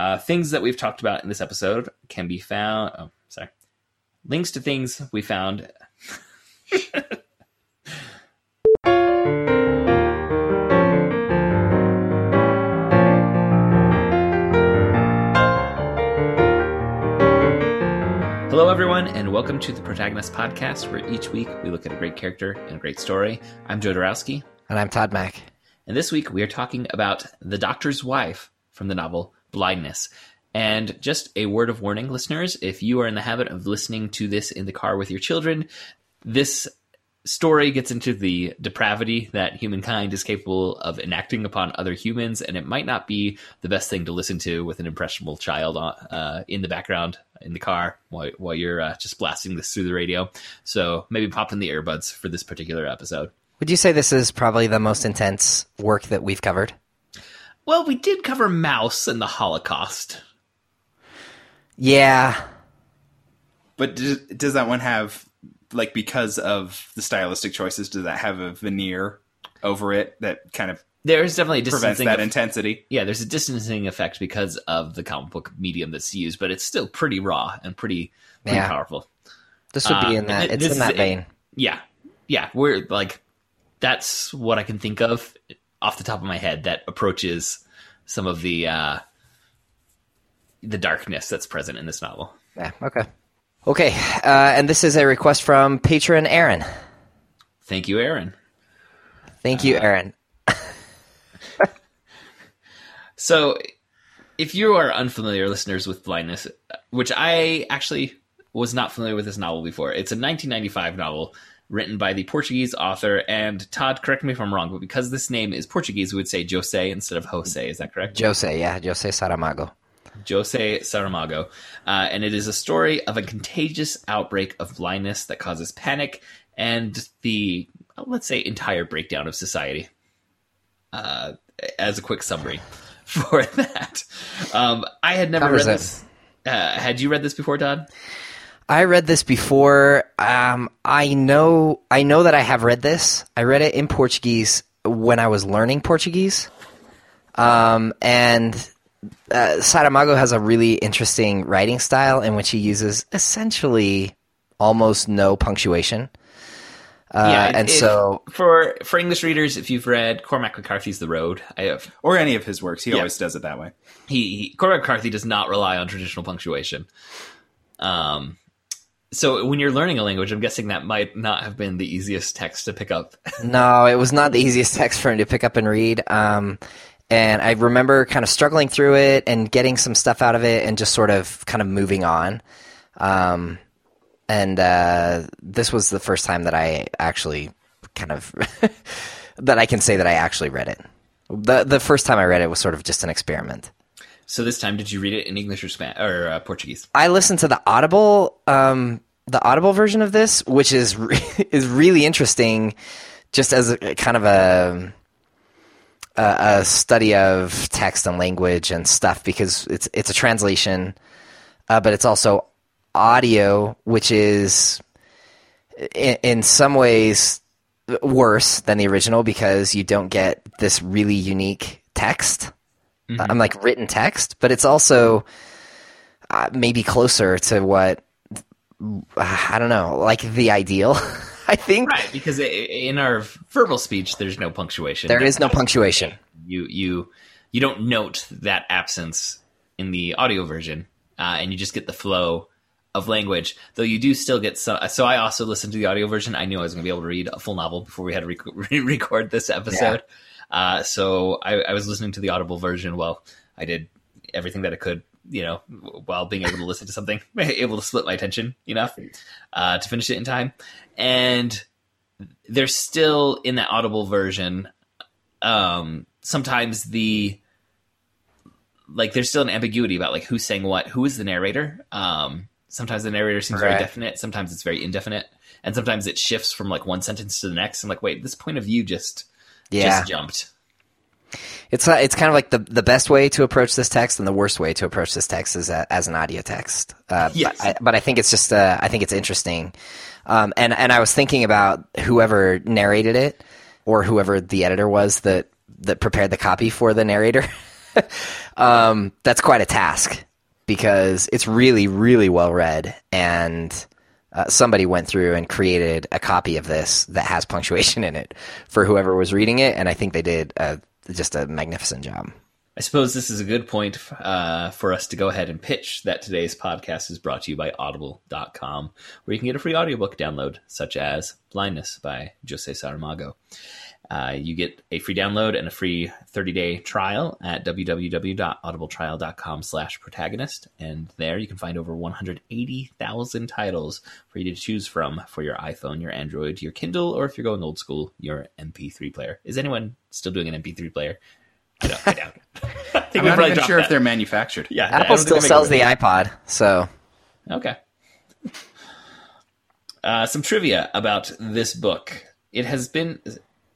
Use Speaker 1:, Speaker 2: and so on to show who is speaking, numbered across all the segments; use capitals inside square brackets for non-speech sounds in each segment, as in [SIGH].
Speaker 1: Uh, things that we've talked about in this episode can be found. Oh, sorry. Links to things we found. Hello, everyone, and welcome to the Protagonist Podcast, where each week we look at a great character and a great story. I'm Joe Dorowski,
Speaker 2: And I'm Todd Mack.
Speaker 1: and this week we are talking about The Doctor's Wife from the novel Blindness. And just a word of warning, listeners, if you are in the habit of listening to this in the car with your children, this story gets into the depravity that humankind is capable of enacting upon other humans, and it might not be the best thing to listen to with an impressionable child uh, in the background in the car while, while you're uh, just blasting this through the radio. So maybe pop in the earbuds for this particular episode.
Speaker 2: Would you say this is probably the most intense work that we've covered?
Speaker 1: Well, we did cover Maus and the Holocaust.
Speaker 2: Yeah.
Speaker 3: But does, does that one have like because of the stylistic choices? Does that have a veneer over it that kind of
Speaker 1: There's definitely a
Speaker 3: prevents
Speaker 1: distancing.
Speaker 3: that
Speaker 1: eff-
Speaker 3: intensity?
Speaker 1: yeah, there's a distancing effect because of the comic book medium that's used, but it's still pretty raw and pretty, pretty
Speaker 2: Yeah.
Speaker 1: powerful.
Speaker 2: This would be in um, that.
Speaker 1: th-
Speaker 2: It's in that vein.
Speaker 1: Yeah, yeah, we're like that's what I can think of off the top of my head that approaches some of the uh, the darkness that's present in this novel.
Speaker 2: Yeah. Okay. Okay. Uh, and this is a request from patron Aaron.
Speaker 1: Thank you, Aaron.
Speaker 2: Thank you,
Speaker 1: Uh,
Speaker 2: Aaron. [LAUGHS]
Speaker 1: So, if you are unfamiliar listeners with blindness, which I actually was not familiar with this novel before, it's a 1995 novel written by the Portuguese author. And Todd, correct me if I'm wrong, but because this name is Portuguese, we would say Jose instead of Jose. Is that correct?
Speaker 2: Jose. Yeah. Jose Saramago.
Speaker 1: Jose Saramago. Uh, and it is a story of a contagious outbreak of blindness that causes panic and the, let's say, entire breakdown of society. Uh, as a quick summary [LAUGHS] for that. Um, I had never
Speaker 2: Covers
Speaker 1: read
Speaker 2: it.
Speaker 1: this. Uh, had you read this before, Todd?
Speaker 2: I read this before. Um, I know. I know that I have read this. I read it in Portuguese when I was learning Portuguese. Um, and uh, Saramago has a really interesting writing style in which he uses essentially almost no punctuation. Uh, and
Speaker 1: if-
Speaker 2: so
Speaker 1: for for English readers, if you've read Cormac McCarthy's The Road, I have
Speaker 3: Or any of his works? He
Speaker 1: Yeah.
Speaker 3: always does it that way.
Speaker 1: he, he Cormac McCarthy does not rely on traditional punctuation. Um, so when you're learning a language, I'm guessing that might not have been the easiest text to pick up. [LAUGHS]
Speaker 2: No, it was not the easiest text for him to pick up and read. Um, and I remember kind of struggling through it and getting some stuff out of it and just sort of kind of moving on. Um, and uh, this was the first time that I actually kind of [LAUGHS] that I can say that I actually read it. The the first time I read it was sort of just an experiment.
Speaker 1: So this time, did you read it in English or Span or uh, Portuguese?
Speaker 2: I listened to the Audible, um, the Audible version of this, which is re- [LAUGHS] is really interesting, just as a kind of a, a a study of text and language and stuff because it's it's a translation, uh, but it's also audio, which is in, in some ways worse than the original because you don't get this really unique text. I'm like written text, but it's also uh, maybe closer to what I don't know, like the ideal. [LAUGHS] I think
Speaker 1: Right, because in our verbal speech, there's no punctuation.
Speaker 2: there is no punctuation.
Speaker 1: You you you don't note that absence in the audio version, uh, and you just get the flow of language. Though you do still get some. So I also listened to the audio version. I knew I was going to be able to read a full novel before we had to rec- [LAUGHS] record this episode. Uh, so I, I was listening to the audible version while I did everything that I could, you know, while being able to listen to something, [LAUGHS] able to split my attention enough uh, to finish it in time. And there's still in that audible version, um, sometimes the like there's still an ambiguity about like who's saying what, who is the narrator. Um, sometimes the narrator seems very definite, sometimes it's very indefinite, and sometimes it shifts from like one sentence to the next. I'm like, wait, this point of view just
Speaker 2: Yeah,
Speaker 1: just jumped.
Speaker 2: it's it's kind of like the the best way to approach this text and the worst way to approach this text is a, as an audio text. Uh,
Speaker 1: Yes.
Speaker 2: but, I, but I think it's just uh, I think it's interesting, um, and and I was thinking about whoever narrated it or whoever the editor was that that prepared the copy for the narrator. [LAUGHS] um, that's quite a task because it's really, really well read, and uh, somebody went through and created a copy of this that has punctuation in it for whoever was reading it, and I think they did uh, just a magnificent job.
Speaker 1: I suppose this is a good point uh, for us to go ahead and pitch that today's podcast is brought to you by Audible.com, where you can get a free audiobook download, such as Blindness by Jose Saramago. Uh, you get a free download and a free 30-day trial at www.audibletrial.com slash protagonist. And there you can find over 180,000 titles for you to choose from for your iPhone, your Android, your Kindle, or if you're going old school, your MP3 player. Is anyone still doing an MP3 player? I doubt, I doubt. [LAUGHS] I think
Speaker 3: I'm not even
Speaker 1: dropped
Speaker 3: sure if they're manufactured.
Speaker 1: Yeah,
Speaker 2: Apple still sells the iPod, so
Speaker 1: Okay. Uh, some trivia about this book. It has been,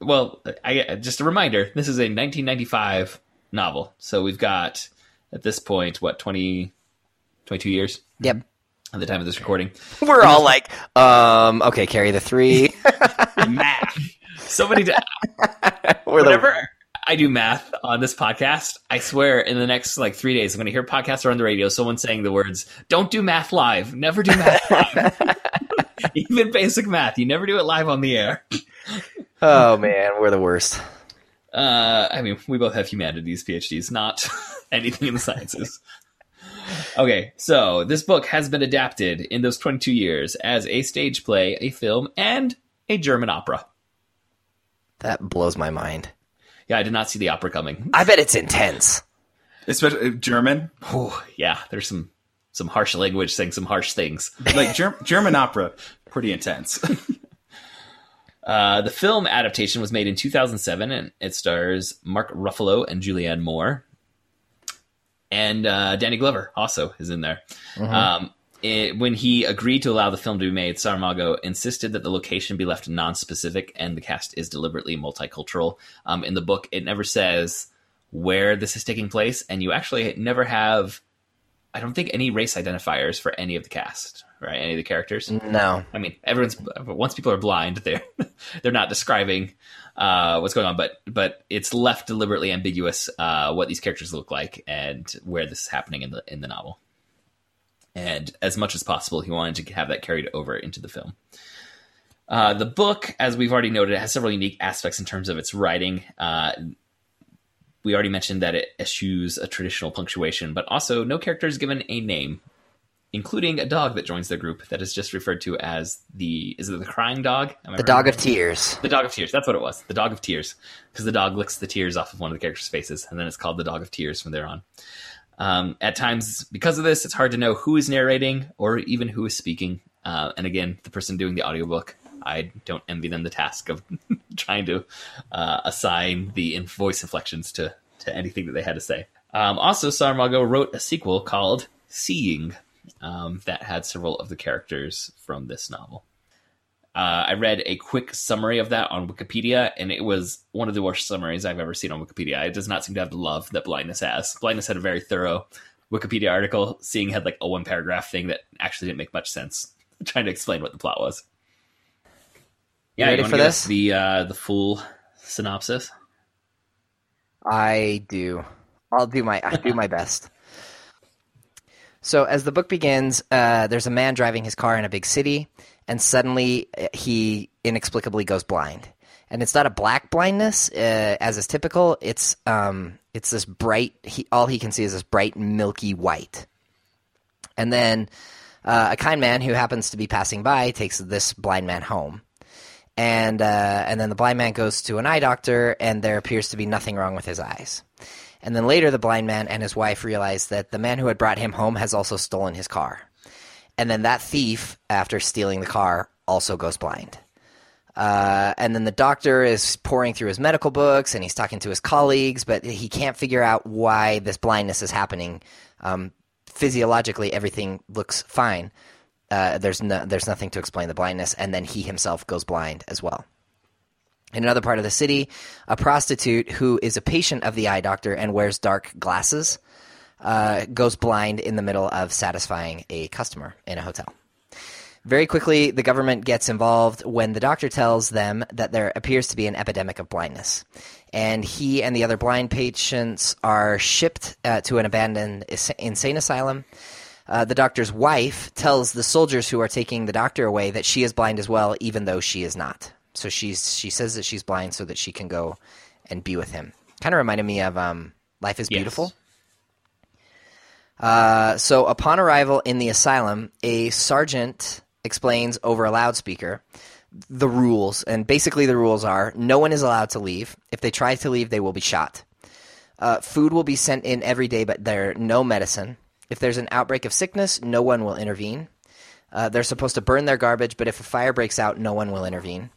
Speaker 1: well, I, just a reminder this is a 1995 novel. So we've got, at this point, what, 20, 22 years
Speaker 2: yep.
Speaker 1: at the time of this recording? [LAUGHS]
Speaker 2: We're all like, um, okay, carry the three. [LAUGHS] [LAUGHS]
Speaker 1: math. So many.
Speaker 2: We're the-
Speaker 1: I do math on this podcast, I swear in the next like three days, I'm going to hear podcasts or on the radio someone saying the words, "Don't do math live. Never do math live." Even basic math, you never do it live on the air.
Speaker 2: Oh man, we're the worst.
Speaker 1: Uh, I mean, we both have humanities PhDs, not [LAUGHS] anything in the sciences. Okay, so this book has been adapted in those 22 years as a stage play, a film, and a German opera.
Speaker 2: That blows my mind.
Speaker 1: Yeah, I did not see the opera coming.
Speaker 2: I bet it's intense.
Speaker 3: Especially uh, German.
Speaker 1: Whew, yeah, there's some some harsh language saying some harsh things.
Speaker 3: Like Ger- German opera, pretty intense. [LAUGHS]
Speaker 1: Uh, the film adaptation was made in 2007, and it stars Mark Ruffalo and Julianne Moore, and uh, Danny Glover also is in there. Um, it, when he agreed to allow the film to be made, Saramago insisted that the location be left non-specific, and the cast is deliberately multicultural. Um, in the book, it never says where this is taking place, and you actually never have. I don't think any race identifiers for any of the cast, right? Any of the characters.
Speaker 2: No.
Speaker 1: I mean, everyone's once people are blind, they're [LAUGHS] they're not describing uh, what's going on, but but it's left deliberately ambiguous uh, what these characters look like and where this is happening in the in the novel. And as much as possible, he wanted to have that carried over into the film. Uh, the book, as we've already noted, has several unique aspects in terms of its writing. Uh, we already mentioned that it eschews a traditional punctuation, but also no character is given a name including a dog that joins the group that is just referred to as the is it the crying dog?
Speaker 2: The dog of tears.
Speaker 1: the dog of tears. That's what it was. The dog of tears, because the dog licks the tears off of one of the characters' faces, and then it's called the dog of tears from there on. Um, at times, because of this, it's hard to know who is narrating or even who is speaking. Uh, and again, the person doing the audiobook, I don't envy them the task of [LAUGHS] trying to uh, assign the in- voice inflections to to anything that they had to say. Um, also, Saramago wrote a sequel called Seeing um, that had several of the characters from this novel. Uh, I read a quick summary of that on Wikipedia, and it was one of the worst summaries I've ever seen on Wikipedia. It does not seem to have the love that Blindness has. Blindness had a very thorough Wikipedia article. Seeing had like a one paragraph thing that actually didn't make much sense, [LAUGHS] trying to explain what the plot was. Yeah,
Speaker 2: ready for this?
Speaker 1: The uh, the full synopsis.
Speaker 2: I do. I'll do my I do my best. So as the book begins, uh, there's a man driving his car in a big city, and suddenly uh, he inexplicably goes blind. And it's not a black blindness, uh, as is typical. It's um, it's this bright. He all he can see is this bright milky white. And then uh, a kind man who happens to be passing by takes this blind man home and uh, and then the blind man goes to an eye doctor, and there appears to be nothing wrong with his eyes. And then later, the blind man and his wife realize that the man who had brought him home has also stolen his car. And then that thief, after stealing the car, also goes blind. Uh, and then the doctor is poring through his medical books and he's talking to his colleagues, but he can't figure out why this blindness is happening. Um, physiologically, everything looks fine. Uh, there's no, there's nothing to explain the blindness, and then he himself goes blind as well. In another part of the city, a prostitute who is a patient of the eye doctor and wears dark glasses uh, goes blind in the middle of satisfying a customer in a hotel. Very quickly, the government gets involved when the doctor tells them that there appears to be an epidemic of blindness. And he and the other blind patients are shipped uh, to an abandoned insane asylum. Uh, the doctor's wife tells the soldiers who are taking the doctor away that she is blind as well, even though she is not. So she's she says that she's blind so that she can go and be with him. Kind of reminded me of um, Life is
Speaker 1: Yes.
Speaker 2: Beautiful. Uh, so upon arrival in the asylum, a sergeant explains over a loudspeaker the rules, and basically the rules are: no one is allowed to leave. If they try to leave, they will be shot. Uh, food will be sent in every day, but there no medicine. If there's an outbreak of sickness, no one will intervene. Uh, they're supposed to burn their garbage, but if a fire breaks out, no one will intervene.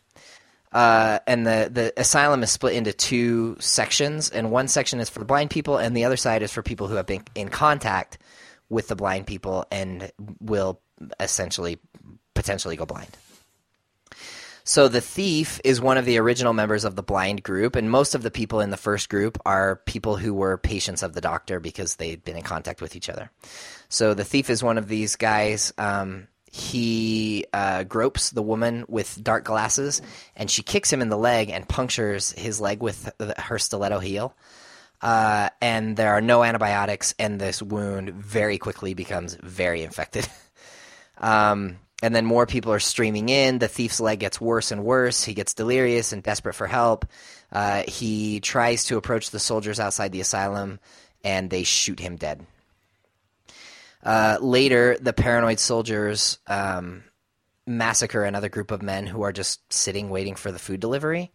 Speaker 2: Uh, and the, the asylum is split into two sections, and one section is for blind people, and the other side is for people who have been in contact with the blind people and will essentially potentially go blind. So the thief is one of the original members of the blind group, and most of the people in the first group are people who were patients of the doctor because they'd been in contact with each other. So the thief is one of these guys. Um, he uh, gropes the woman with dark glasses, and she kicks him in the leg and punctures his leg with her stiletto heel. Uh, and there are no antibiotics, and this wound very quickly becomes very infected. [LAUGHS] um, and then more people are streaming in. The thief's leg gets worse and worse. He gets delirious and desperate for help. Uh, he tries to approach the soldiers outside the asylum, and they shoot him dead. Uh, later, the paranoid soldiers um, massacre another group of men who are just sitting waiting for the food delivery.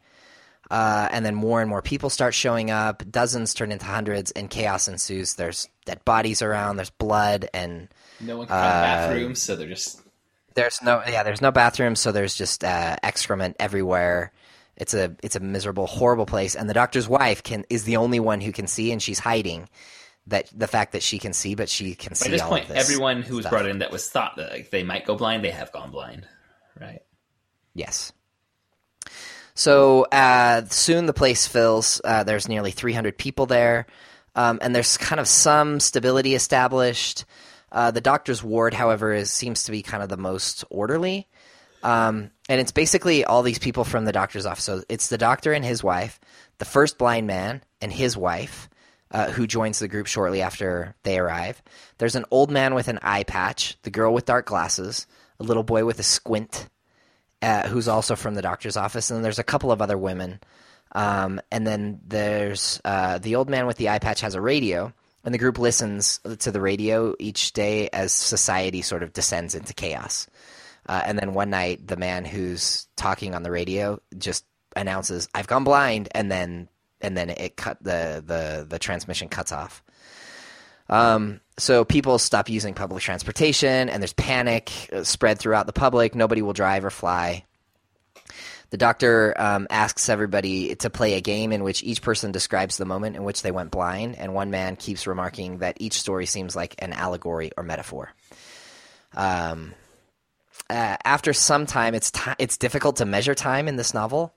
Speaker 2: Uh, and then more and more people start showing up. Dozens turn into hundreds, and chaos ensues. There's dead bodies around. There's blood, and
Speaker 1: No one can find bathrooms, so they're just
Speaker 2: there's no yeah. There's no bathrooms, so there's just uh, excrement everywhere. It's a it's a miserable, horrible place. And the doctor's wife can is the only one who can see, and she's hiding that the fact that she can see, but she can see
Speaker 1: By this point,
Speaker 2: this
Speaker 1: everyone who was
Speaker 2: stuff.
Speaker 1: brought in that was thought that like, they might go blind, they have gone blind, right?
Speaker 2: Yes. So uh, soon the place fills. Uh, there's nearly 300 people there, um, and there's kind of some stability established. Uh, the doctor's ward, however, is seems to be kind of the most orderly, um, and it's basically all these people from the doctor's office. So it's the doctor and his wife, the first blind man and his wife, uh, who joins the group shortly after they arrive. There's an old man with an eye patch, the girl with dark glasses, a little boy with a squint, uh, who's also from the doctor's office, and then there's a couple of other women. Um, and then there's uh, the old man with the eye patch has a radio, and the group listens to the radio each day as society sort of descends into chaos. Uh, and then one night, the man who's talking on the radio just announces, "I've gone blind," and then and then it cut the the the transmission cuts off. Um, so people stop using public transportation, and there's panic uh, spread throughout the public. Nobody will drive or fly. The doctor um, asks everybody to play a game in which each person describes the moment in which they went blind, and one man keeps remarking that each story seems like an allegory or metaphor. Um, uh, after some time, it's ti it's difficult to measure time in this novel.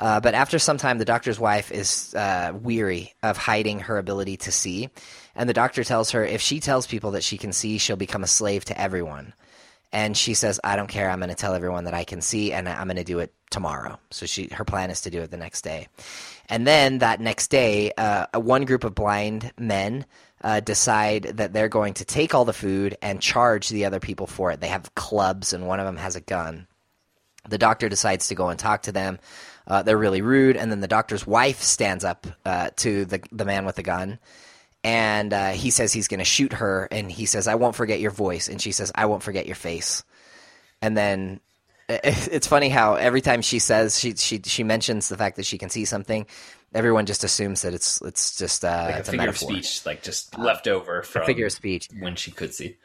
Speaker 2: Uh, but after some time, the doctor's wife is uh, weary of hiding her ability to see, and the doctor tells her if she tells people that she can see, she'll become a slave to everyone. And she says, "I don't care. I'm going to tell everyone that I can see, and I'm going to do it tomorrow." So she, her plan is to do it the next day. And then that next day, uh, one group of blind men uh, decide that they're going to take all the food and charge the other people for it. They have clubs, and one of them has a gun. The doctor decides to go and talk to them. Uh, they're really rude, and then the doctor's wife stands up uh, to the the man with the gun, and uh, he says he's going to shoot her, and he says, "I won't forget your voice," and she says, "I won't forget your face," and then [LAUGHS] it's funny how every time she says she she she mentions the fact that she can see something, everyone just assumes that it's it's just uh,
Speaker 1: Like a
Speaker 2: it's a
Speaker 1: figure of speech, like just left over from
Speaker 2: figure of speech.
Speaker 1: when she could see.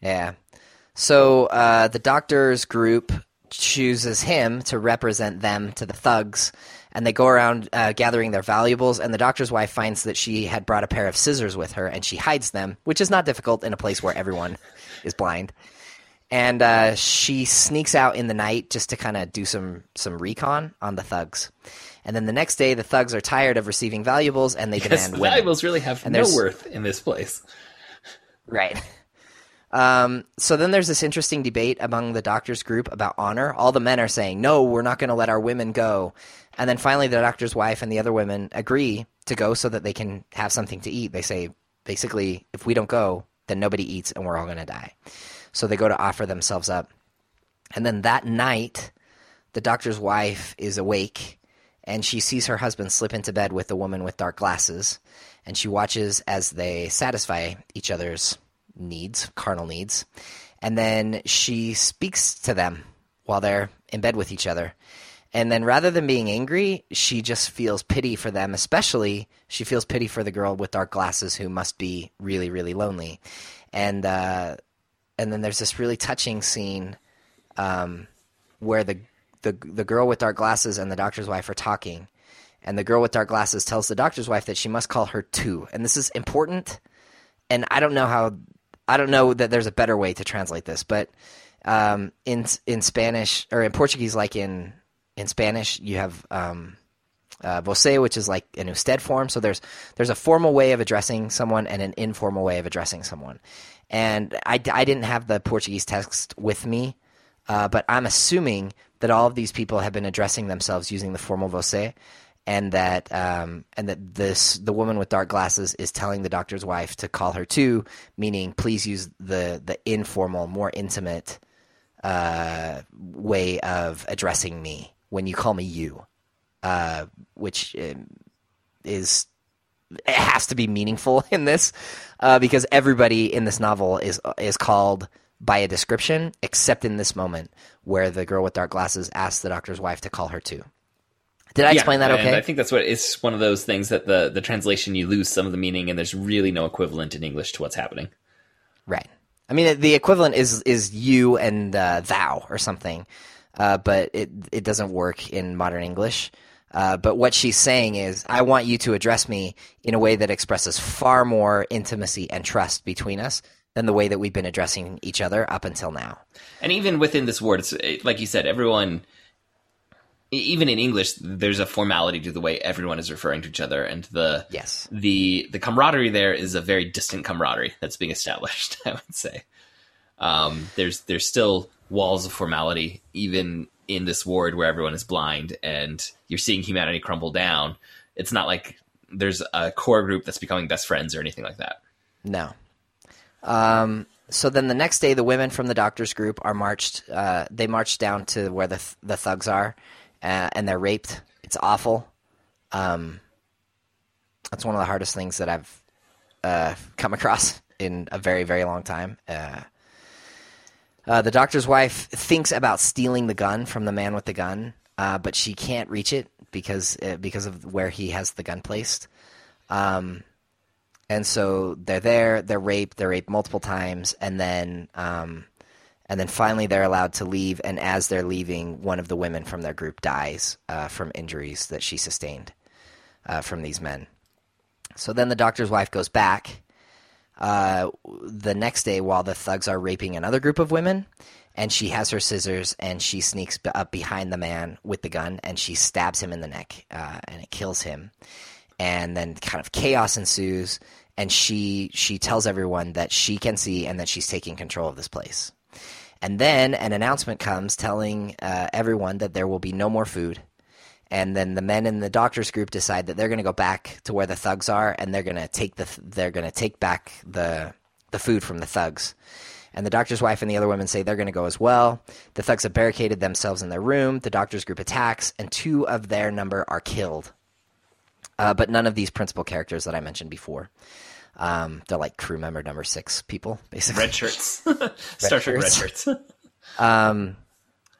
Speaker 2: Yeah. So uh, the doctor's group chooses him to represent them to the thugs, and they go around uh, gathering their valuables. And the doctor's wife finds that she had brought a pair of scissors with her, and she hides them, which is not difficult in a place where everyone is blind. And uh, she sneaks out in the night just to kind of do some some recon on the thugs. And then the next day, the thugs are tired of receiving valuables, and they
Speaker 1: Because
Speaker 2: demand
Speaker 1: the valuables really have
Speaker 2: And
Speaker 1: no worth in this place.
Speaker 2: Right. [LAUGHS] Um, so then there's this interesting debate among the doctor's group about honor. All the men are saying, no, we're not going to let our women go. And then finally, the doctor's wife and the other women agree to go so that they can have something to eat. They say, basically, if we don't go, then nobody eats and we're all going to die. So they go to offer themselves up. And then that night, the doctor's wife is awake and she sees her husband slip into bed with the woman with dark glasses. And she watches as they satisfy each other's needs, carnal needs. And then she speaks to them while they're in bed with each other. And then rather than being angry, she just feels pity for them, especially she feels pity for the girl with dark glasses who must be really, really lonely. And uh, and then there's this really touching scene um, where the, the the girl with dark glasses and the doctor's wife are talking, and the girl with dark glasses tells the doctor's wife that she must call her tu. And this is important, and I don't know how I don't know that there's a better way to translate this, but um, in in Spanish or in Portuguese, like in in Spanish, you have um, uh, você, which is like an usted form. So there's there's a formal way of addressing someone and an informal way of addressing someone. And I, I didn't have the Portuguese text with me, uh, but I'm assuming that all of these people have been addressing themselves using the formal você, and that um, and that this the woman with dark glasses is telling the doctor's wife to call her tu, meaning please use the the informal, more intimate uh, way of addressing me when you call me you, uh, which um, is it has to be meaningful [LAUGHS] in this uh, because everybody in this novel is is called by a description except in this moment where the girl with dark glasses asks the doctor's wife to call her tu. Did I explain that okay?
Speaker 1: I think that's what it's one of those things that the the translation you lose some of the meaning and there's really no equivalent in English to what's happening.
Speaker 2: Right. I mean, the equivalent is is you and uh, thou or something uh, but it it doesn't work in modern English. Uh, but what she's saying is, I want you to address me in a way that expresses far more intimacy and trust between us than the way that we've been addressing each other up until now.
Speaker 1: And even within this word, it's like you said, everyone, even in English, there's a formality to the way everyone is referring to each other, and the
Speaker 2: yes,
Speaker 1: the the camaraderie there is a very distant camaraderie that's being established. [LAUGHS] I would say um, there's there's still walls of formality, even in this ward where everyone is blind and you're seeing humanity crumble down. It's not like there's a core group that's becoming best friends or anything like that.
Speaker 2: No. Um, so then the next day, the women from the doctor's group are marched. Uh, they march down to where the th- the thugs are, uh, and they're raped. It's awful. Um, that's one of the hardest things that I've uh, come across in a very very long time. Uh, uh, the doctor's wife thinks about stealing the gun from the man with the gun, uh, but she can't reach it because uh, because of where he has the gun placed. Um, and so they're there. They're raped. They're raped multiple times, and then um, and then finally they're allowed to leave. And as they're leaving, one of the women from their group dies uh, from injuries that she sustained uh, from these men. So then the doctor's wife goes back uh, the next day while the thugs are raping another group of women. And she has her scissors and she sneaks up behind the man with the gun and she stabs him in the neck uh, and it kills him. And then kind of chaos ensues. And she she tells everyone that she can see and that she's taking control of this place. And then an announcement comes telling uh, everyone that there will be no more food. And then the men in the doctors group decide that they're going to go back to where the thugs are and they're going to take the they're going to take back the the food from the thugs. And the doctor's wife and the other women say they're going to go as well. The thugs have barricaded themselves in their room. The doctor's group attacks and two of their number are killed. Uh, but none of these principal characters that i mentioned before um, they're like crew member number six people basically
Speaker 1: red shirts [LAUGHS] star trek red shirts [LAUGHS]
Speaker 2: um,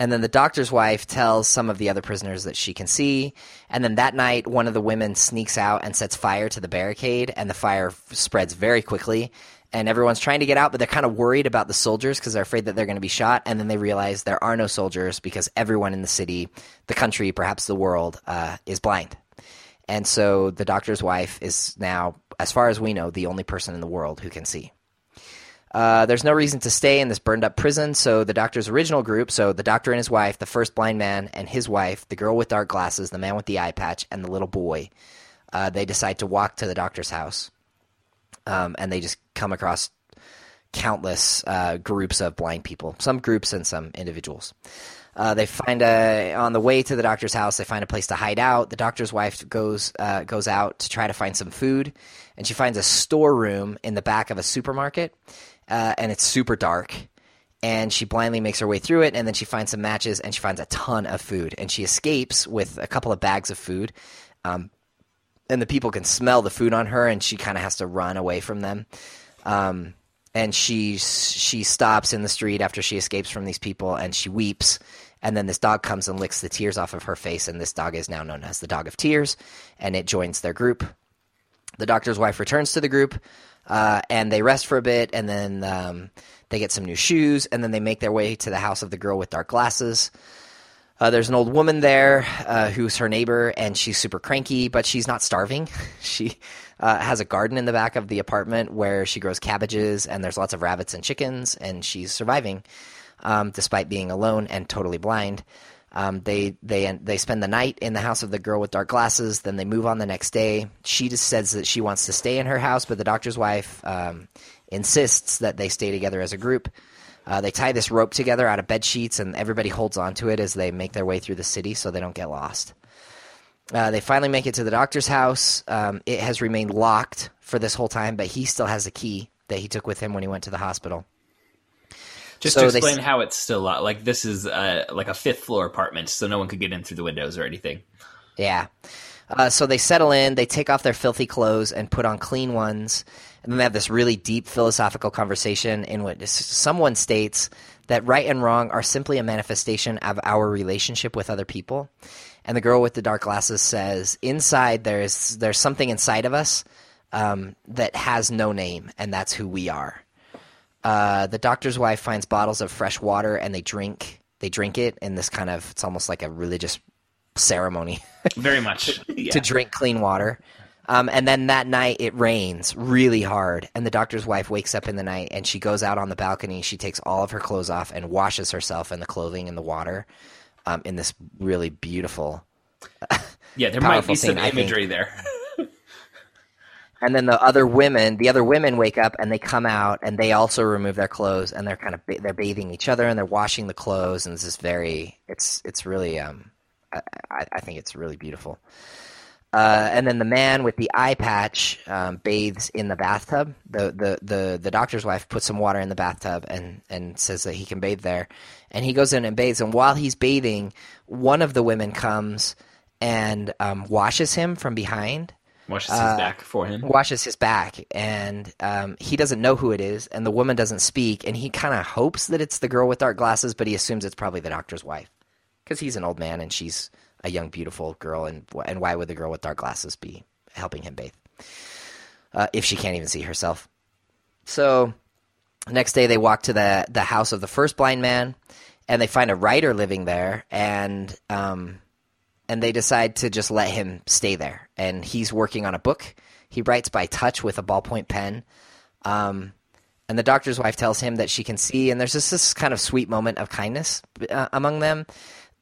Speaker 2: and then the doctor's wife tells some of the other prisoners that she can see. And then that night, one of the women sneaks out and sets fire to the barricade, and the fire f- spreads very quickly. And everyone's trying to get out, but they're kind of worried about the soldiers because they're afraid that they're going to be shot. And then they realize there are no soldiers because everyone in the city, the country, perhaps the world, uh, is blind. And so the doctor's wife is now, as far as we know, the only person in the world who can see. Uh, there's no reason to stay in this burned up prison, so the doctor's original group, so the doctor and his wife, the first blind man and his wife, the girl with dark glasses, the man with the eye patch, and the little boy, uh, they decide to walk to the doctor's house. Um, and they just come across countless uh, groups of blind people, some groups and some individuals. Uh, they find a on the way to the doctor's house. They find a place to hide out. The doctor's wife goes uh, goes out to try to find some food, and she finds a storeroom in the back of a supermarket, uh, and it's super dark. And she blindly makes her way through it, and then she finds some matches, and she finds a ton of food, and she escapes with a couple of bags of food. Um, and the people can smell the food on her, and she kind of has to run away from them. Um, and she she stops in the street after she escapes from these people, and she weeps. And then this dog comes and licks the tears off of her face, and this dog is now known as the Dog of Tears, and it joins their group. The doctor's wife returns to the group, uh, and they rest for a bit, and then um, they get some new shoes, and then they make their way to the house of the girl with dark glasses. Uh, there's an old woman there uh, who's her neighbor, and she's super cranky, but she's not starving. [LAUGHS] she uh, has a garden in the back of the apartment where she grows cabbages, and there's lots of rabbits and chickens, and she's surviving um, despite being alone and totally blind. Um, they they they spend the night in the house of the girl with dark glasses. Then they move on the next day. She just says that she wants to stay in her house, but the doctor's wife um, insists that they stay together as a group. Uh, they tie this rope together out of bed sheets, and everybody holds onto it as they make their way through the city, so they don't get lost. Uh, they finally make it to the doctor's house. Um, it has remained locked for this whole time, but he still has a key that he took with him when he went to the hospital.
Speaker 1: Just
Speaker 2: So
Speaker 1: to explain
Speaker 2: s-
Speaker 1: how it's still locked. Like this is uh, like a fifth floor apartment, so no one could get in through the windows or anything.
Speaker 2: Yeah. Uh, so they settle in, they take off their filthy clothes and put on clean ones. And then they have this really deep philosophical conversation in which someone states that right and wrong are simply a manifestation of our relationship with other people. And the girl with the dark glasses says, inside there's there's something inside of us um, that has no name, and that's who we are. Uh, the doctor's wife finds bottles of fresh water, and they drink. They drink it in this kind of it's almost like a religious ceremony [LAUGHS]
Speaker 1: Very much. yeah.
Speaker 2: to drink clean water. Um, and then that night it rains really hard, and the doctor's wife wakes up in the night and she goes out on the balcony. She takes all of her clothes off and washes herself in the clothing in the water, um, in this really beautiful. [LAUGHS]
Speaker 1: yeah, there might be some
Speaker 2: scene,
Speaker 1: imagery there. [LAUGHS]
Speaker 2: And then the other women, the other women wake up and they come out and they also remove their clothes and they're kind of they're bathing each other and they're washing the clothes and it's just very it's it's really um I, I, I think it's really beautiful. Uh, and then the man with the eye patch um, bathes in the bathtub. The, the the the doctor's wife puts some water in the bathtub and and says that he can bathe there. And he goes in and bathes. And while he's bathing, one of the women comes and um, washes him from behind
Speaker 1: Washes his
Speaker 2: Uh,
Speaker 1: back for him.
Speaker 2: washes his back and um, he doesn't know who it is and the woman doesn't speak and he kind of hopes that it's the girl with dark glasses but he assumes it's probably the doctor's wife because he's an old man and she's a young beautiful girl and and why would the girl with dark glasses be helping him bathe uh, if she can't even see herself so next day they walk to the the house of the first blind man and they find a writer living there and um, and they decide to just let him stay there. And he's working on a book. He writes by touch with a ballpoint pen. Um, and the doctor's wife tells him that she can see, and there's just this kind of sweet moment of kindness uh, among them.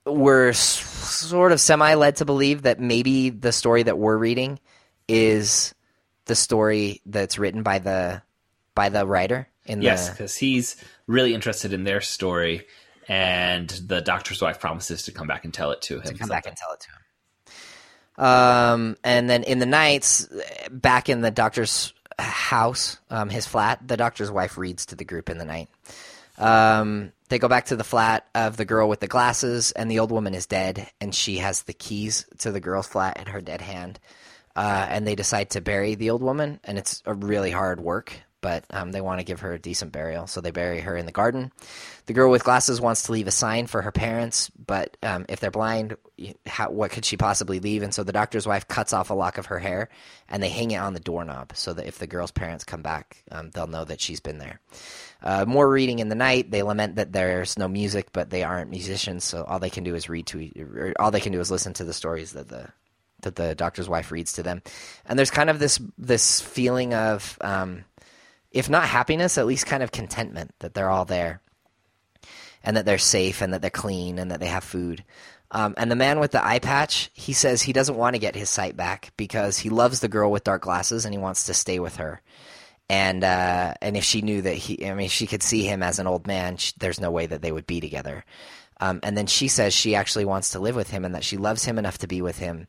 Speaker 2: We're s- sort of semi led to believe that maybe the story that we're reading is the story that's written by the by the writer in
Speaker 1: Yes, because he's really interested in their story, and the doctor's wife promises to come back and tell it to him.
Speaker 2: To come back and tell it to him. Um, and then in the nights, back in the doctor's house, um, his flat, the doctor's wife reads to the group in the night. Um, they go back to the flat of the girl with the glasses, and the old woman is dead, and she has the keys to the girl's flat in her dead hand. Uh, and they decide to bury the old woman, and it's a really hard work, but um, they want to give her a decent burial, so they bury her in the garden. The girl with glasses wants to leave a sign for her parents, but um, if they're blind, how, what could she possibly leave? And so the doctor's wife cuts off a lock of her hair, and they hang it on the doorknob so that if the girl's parents come back, um, they'll know that she's been there. Uh, more reading in the night. They lament that there's no music, but they aren't musicians, so all they can do is read to, all they can do is listen to the stories that the that the doctor's wife reads to them. And there's kind of this this feeling of, um, if not happiness, at least kind of contentment that they're all there, and that they're safe, and that they're clean, and that they have food. Um, and the man with the eye patch, he says he doesn't want to get his sight back because he loves the girl with dark glasses and he wants to stay with her. and uh, and if she knew that he, I mean, she could see him as an old man. She, there's no way that they would be together. Um, and then she says she actually wants to live with him and that she loves him enough to be with him.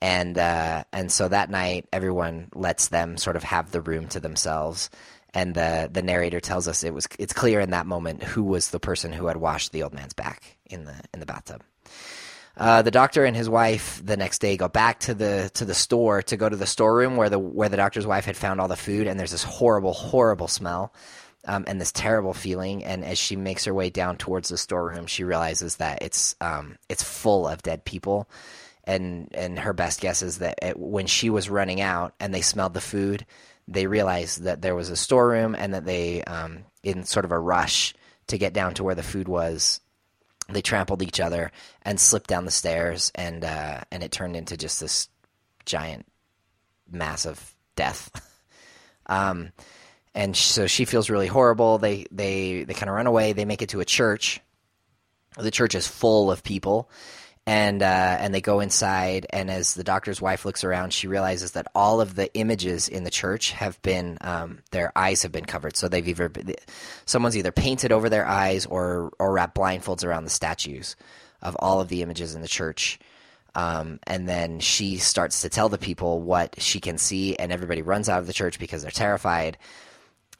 Speaker 2: And uh, and so that night, everyone lets them sort of have the room to themselves. And the the narrator tells us it was it's clear in that moment who was the person who had washed the old man's back in the in the bathtub. Uh, the doctor and his wife the next day go back to the to the store to go to the storeroom where the where the doctor's wife had found all the food, and there's this horrible, horrible smell. Um, and this terrible feeling. And as she makes her way down towards the storeroom, she realizes that it's um, it's full of dead people. And and her best guess is that it, when she was running out and they smelled the food, they realized that there was a storeroom and that they, um, in sort of a rush to get down to where the food was, they trampled each other and slipped down the stairs, and uh, and it turned into just this giant, massive death. [LAUGHS] um, and so she feels really horrible. They they they kind of run away. They make it to a church. The church is full of people, and uh, and they go inside. And as the doctor's wife looks around, she realizes that all of the images in the church have been um, their eyes have been covered. So they've either someone's either painted over their eyes or or wrapped blindfolds around the statues of all of the images in the church. Um, and then she starts to tell the people what she can see, and everybody runs out of the church because they're terrified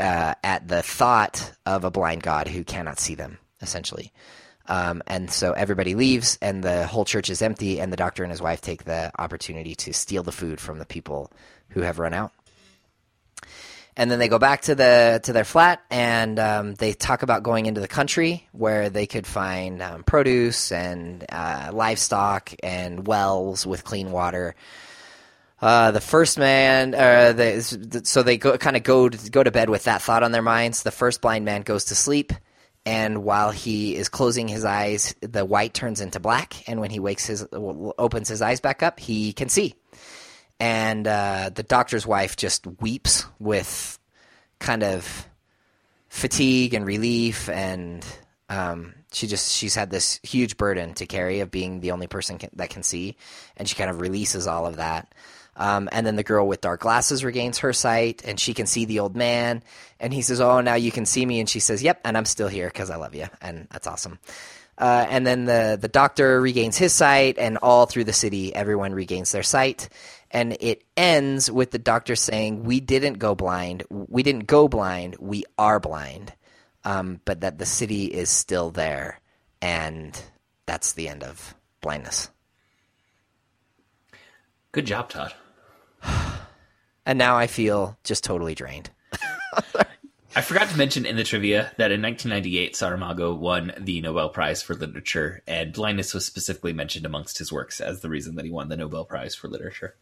Speaker 2: uh, at the thought of a blind God who cannot see them, essentially. Um, and so everybody leaves, and the whole church is empty, and the doctor and his wife take the opportunity to steal the food from the people who have run out. And then they go back to the to their flat, and um, they talk about going into the country where they could find um, produce and uh, livestock and wells with clean water. Uh, the first man, uh, the, so they go, kind of go to, go to bed with that thought on their minds. The first blind man goes to sleep, and while he is closing his eyes, the white turns into black. And when he wakes his opens his eyes back up, he can see. And uh, the doctor's wife just weeps with kind of fatigue and relief, and um, she just she's had this huge burden to carry of being the only person can, that can see, and she kind of releases all of that. Um, and then the girl with dark glasses regains her sight, and she can see the old man. And he says, "Oh, now you can see me." And she says, "Yep, and I'm still here because I love you." And that's awesome. Uh, and then the the doctor regains his sight, and all through the city, everyone regains their sight. And it ends with the doctor saying, "We didn't go blind. We didn't go blind. We are blind." Um, but that the city is still there, and that's the end of blindness.
Speaker 1: Good job, Todd. [SIGHS]
Speaker 2: And now I feel just totally drained. [LAUGHS]
Speaker 1: I forgot to mention in the trivia that in 1998, Saramago won the Nobel Prize for Literature, and blindness was specifically mentioned amongst his works as the reason that he won the Nobel Prize for Literature.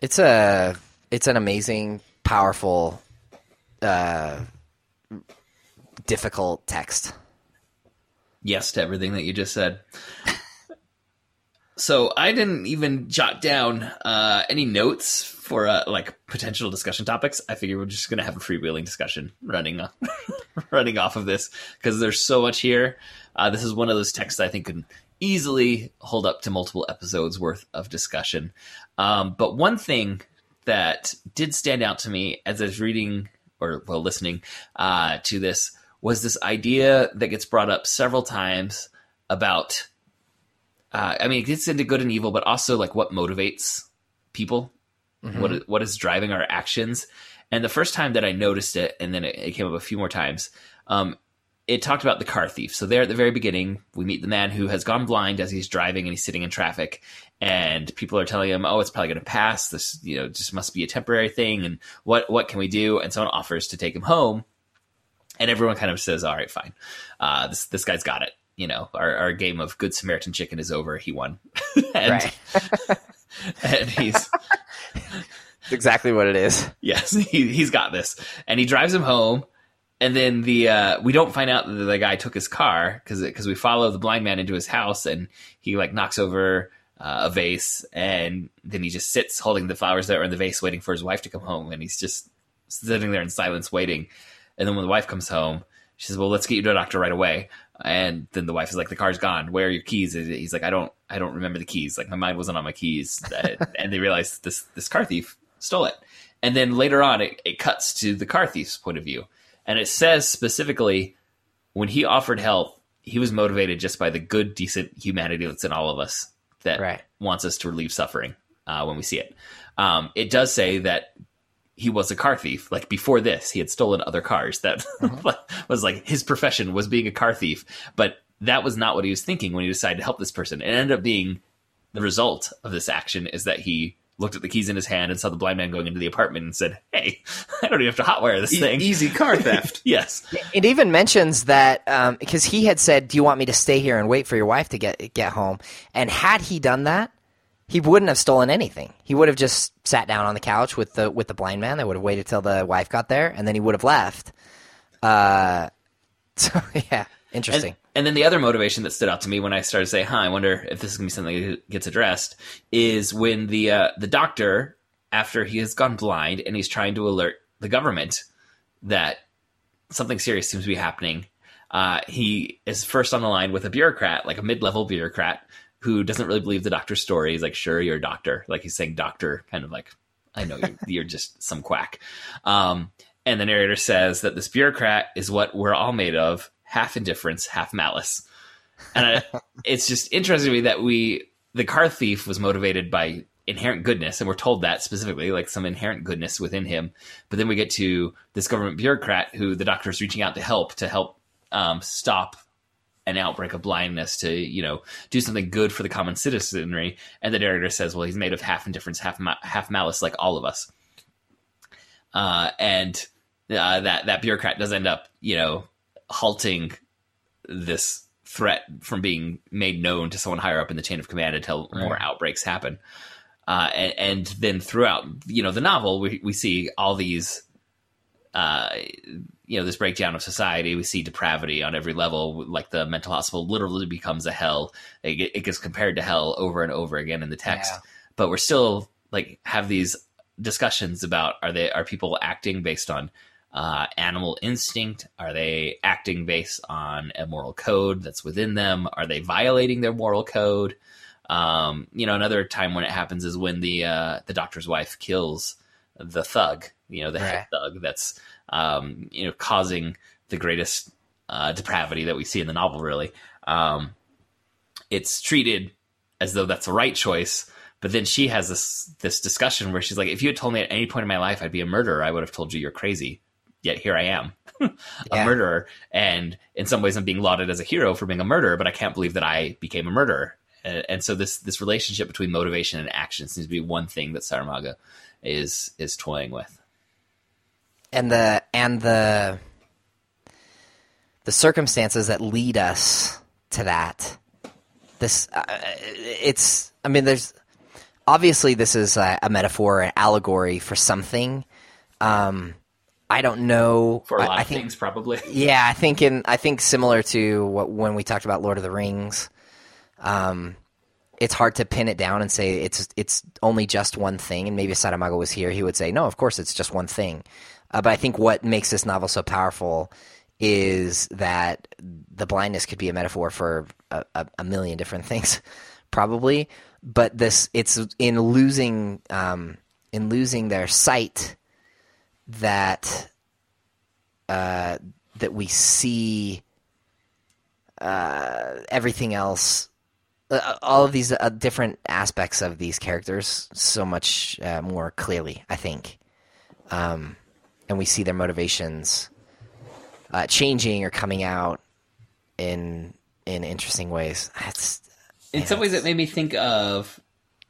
Speaker 2: It's a it's an amazing, powerful, uh, difficult text.
Speaker 1: Yes to everything that you just said. So I didn't even jot down uh, any notes for uh, like potential discussion topics. I figure we're just gonna have a freewheeling discussion running uh, [LAUGHS] running off of this because there's so much here. Uh, this is one of those texts I think could easily hold up to multiple episodes worth of discussion. Um, but one thing that did stand out to me as I was reading or well listening uh, to this was this idea that gets brought up several times about uh, I mean, it gets into good and evil, but also like what motivates people, mm-hmm. what what is driving our actions. And the first time that I noticed it, and then it, it came up a few more times, um, it talked about the car thief. So there at the very beginning, we meet the man who has gone blind as he's driving and he's sitting in traffic, and people are telling him, "Oh, it's probably going to pass. This, you know, just must be a temporary thing." And what what can we do? And someone offers to take him home, and everyone kind of says, "All right, fine. Uh, this this guy's got it." You know, our, our game of Good Samaritan chicken is over. He won. [LAUGHS] and, right. [LAUGHS] and he's
Speaker 2: exactly what it is.
Speaker 1: Yes, [LAUGHS] he, he's got this. And he drives him home. And then the uh, we don't find out that the guy took his car because because we follow the blind man into his house and he like knocks over uh, a vase and then he just sits holding the flowers that are in the vase waiting for his wife to come home and he's just sitting there in silence waiting and then when the wife comes home she says well let's get you to a doctor right away and then the wife is like, "The car's gone. Where are your keys?" He's like, "I don't, I don't remember the keys. Like my mind wasn't on my keys." [LAUGHS] and they realize this this car thief stole it. and then later on, it, it cuts to the car thief's point of view, and it says specifically when he offered help, he was motivated just by the good, decent humanity that's in all of us that
Speaker 2: Right.
Speaker 1: wants us to relieve suffering uh, when we see it. Um, it does say that he was a car thief. Like before this, he had stolen other cars. That [LAUGHS] was like his profession was being a car thief. But that was not what he was thinking when he decided to help this person. It ended up being the result of this action is that he looked at the keys in his hand and saw the blind man going into the apartment and said, "Hey, [LAUGHS] I don't even have to hotwire this
Speaker 3: E-
Speaker 1: thing."
Speaker 3: easy car theft. [LAUGHS]
Speaker 1: yes,
Speaker 2: It even mentions that um, because he had said, "Do you want me to stay here and wait for your wife to get get home?" And had he done that, he wouldn't have stolen anything. He would have just sat down on the couch with the with the blind man. They would have waited till the wife got there, and then he would have left. Uh, [LAUGHS] so yeah, interesting.
Speaker 1: And, and then the other motivation that stood out to me when I started to say, "Huh, I wonder if this is going to be something that gets addressed," is when the uh, the doctor, after he has gone blind and he's trying to alert the government that something serious seems to be happening. Uh, he is first on the line with a bureaucrat, like a mid-level bureaucrat, who doesn't really believe the doctor's story. He's like, "Sure, you're a doctor." Like he's saying, "Doctor," kind of like, "I know you're, [LAUGHS] you're just some quack." Um, and the narrator says that this bureaucrat is what we're all made of: half indifference, half malice. And I, [LAUGHS] it's just interesting to me that we, the car thief, was motivated by inherent goodness, and we're told that specifically, like some inherent goodness within him. But then we get to this government bureaucrat who the doctor is reaching out to help to help um, stop an outbreak of blindness to you know do something good for the common citizenry. And the narrator says well he's made of half indifference half ma- half malice like all of us. Uh, and uh, that that bureaucrat does end up you know halting this threat from being made known to someone higher up in the chain of command until more outbreaks happen. Uh, and, and then throughout you know the novel we, we see all these uh, you know this breakdown of society we see depravity on every level like the mental hospital literally becomes a hell. It, it gets compared to hell over and over again in the text.
Speaker 2: Yeah.
Speaker 1: but we're still like have these discussions about are they are people acting based on uh, animal instinct? Are they acting based on a moral code that's within them? Are they violating their moral code? Um, you know another time when it happens is when the uh, the doctor's wife kills the thug you know the head thug that's um, you know causing the greatest uh, depravity that we see in the novel really. Um, it's treated as though that's the right choice but then she has this this discussion where she's like if you had told me at any point in my life i'd be a murderer i would have told you you're crazy yet here i am [LAUGHS] a
Speaker 2: Yeah.
Speaker 1: murderer and in some ways i'm being lauded as a hero for being a murderer but i can't believe that i became a murderer. And, and so this this relationship between motivation and action seems to be one thing that saramago is is toying with
Speaker 2: and the and the the circumstances that lead us to that. This uh, it's i mean there's obviously this is a, a metaphor an allegory for something. Um i don't know.
Speaker 1: For a lot
Speaker 2: I
Speaker 1: of
Speaker 2: think
Speaker 1: things probably. [LAUGHS]
Speaker 2: Yeah, I think in I think similar to what when we talked about Lord of the Rings, um, it's hard to pin it down and say it's it's only just one thing. And maybe if Saramago was here, he would say, no, of course it's just one thing. Uh, but I think what makes this novel so powerful is that the blindness could be a metaphor for a, a, a million different things, [LAUGHS] probably. But this, it's in losing um, in losing their sight that uh, that we see uh, everything else, uh, all of these uh, different aspects of these characters so much uh, more clearly. I think, um, and we see their motivations uh, changing or coming out in in interesting ways. It's,
Speaker 1: in some ways it made me think of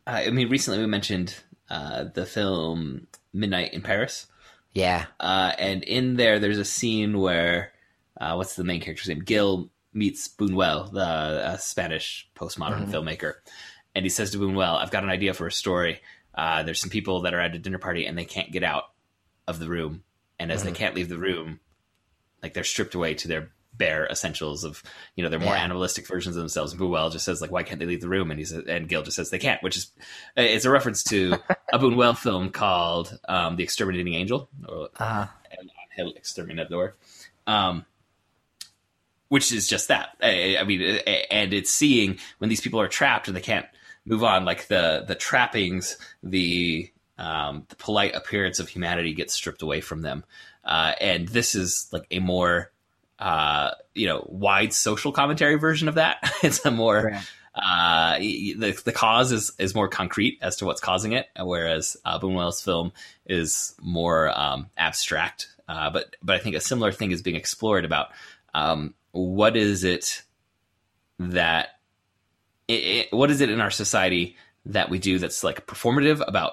Speaker 1: uh, i mean recently we mentioned uh, the film midnight in paris.
Speaker 2: Yeah,
Speaker 1: uh, and in there there's a scene where uh, what's the main character's name? Gil meets buñuel the uh, spanish postmodern filmmaker. And he says to buñuel i've got an idea for a story. Uh, there's some people that are at a dinner party and they can't get out of the room. And as they can't leave the room like they're stripped away to their bare essentials of you know their more
Speaker 2: Yeah.
Speaker 1: animalistic versions of themselves. And Buñuel just says like why can't they leave the room? And he says and Gil just says they can't which is it's a reference to a Buñuel film called um, the exterminating angel or
Speaker 2: uh,
Speaker 1: El Exterminador um which is just that. I, I mean and it's seeing when these people are trapped and they can't move on like the the trappings the um, the polite appearance of humanity gets stripped away from them. Uh, and this is like a more uh, you know wide social commentary version of that. [LAUGHS] it's a more
Speaker 2: Right.
Speaker 1: uh, the the cause is is more concrete as to what's causing it, whereas uh, Buñuel's film is more um, abstract. Uh, but but I think a similar thing is being explored about um, what is it that it, it, what is it in our society that we do that's like performative about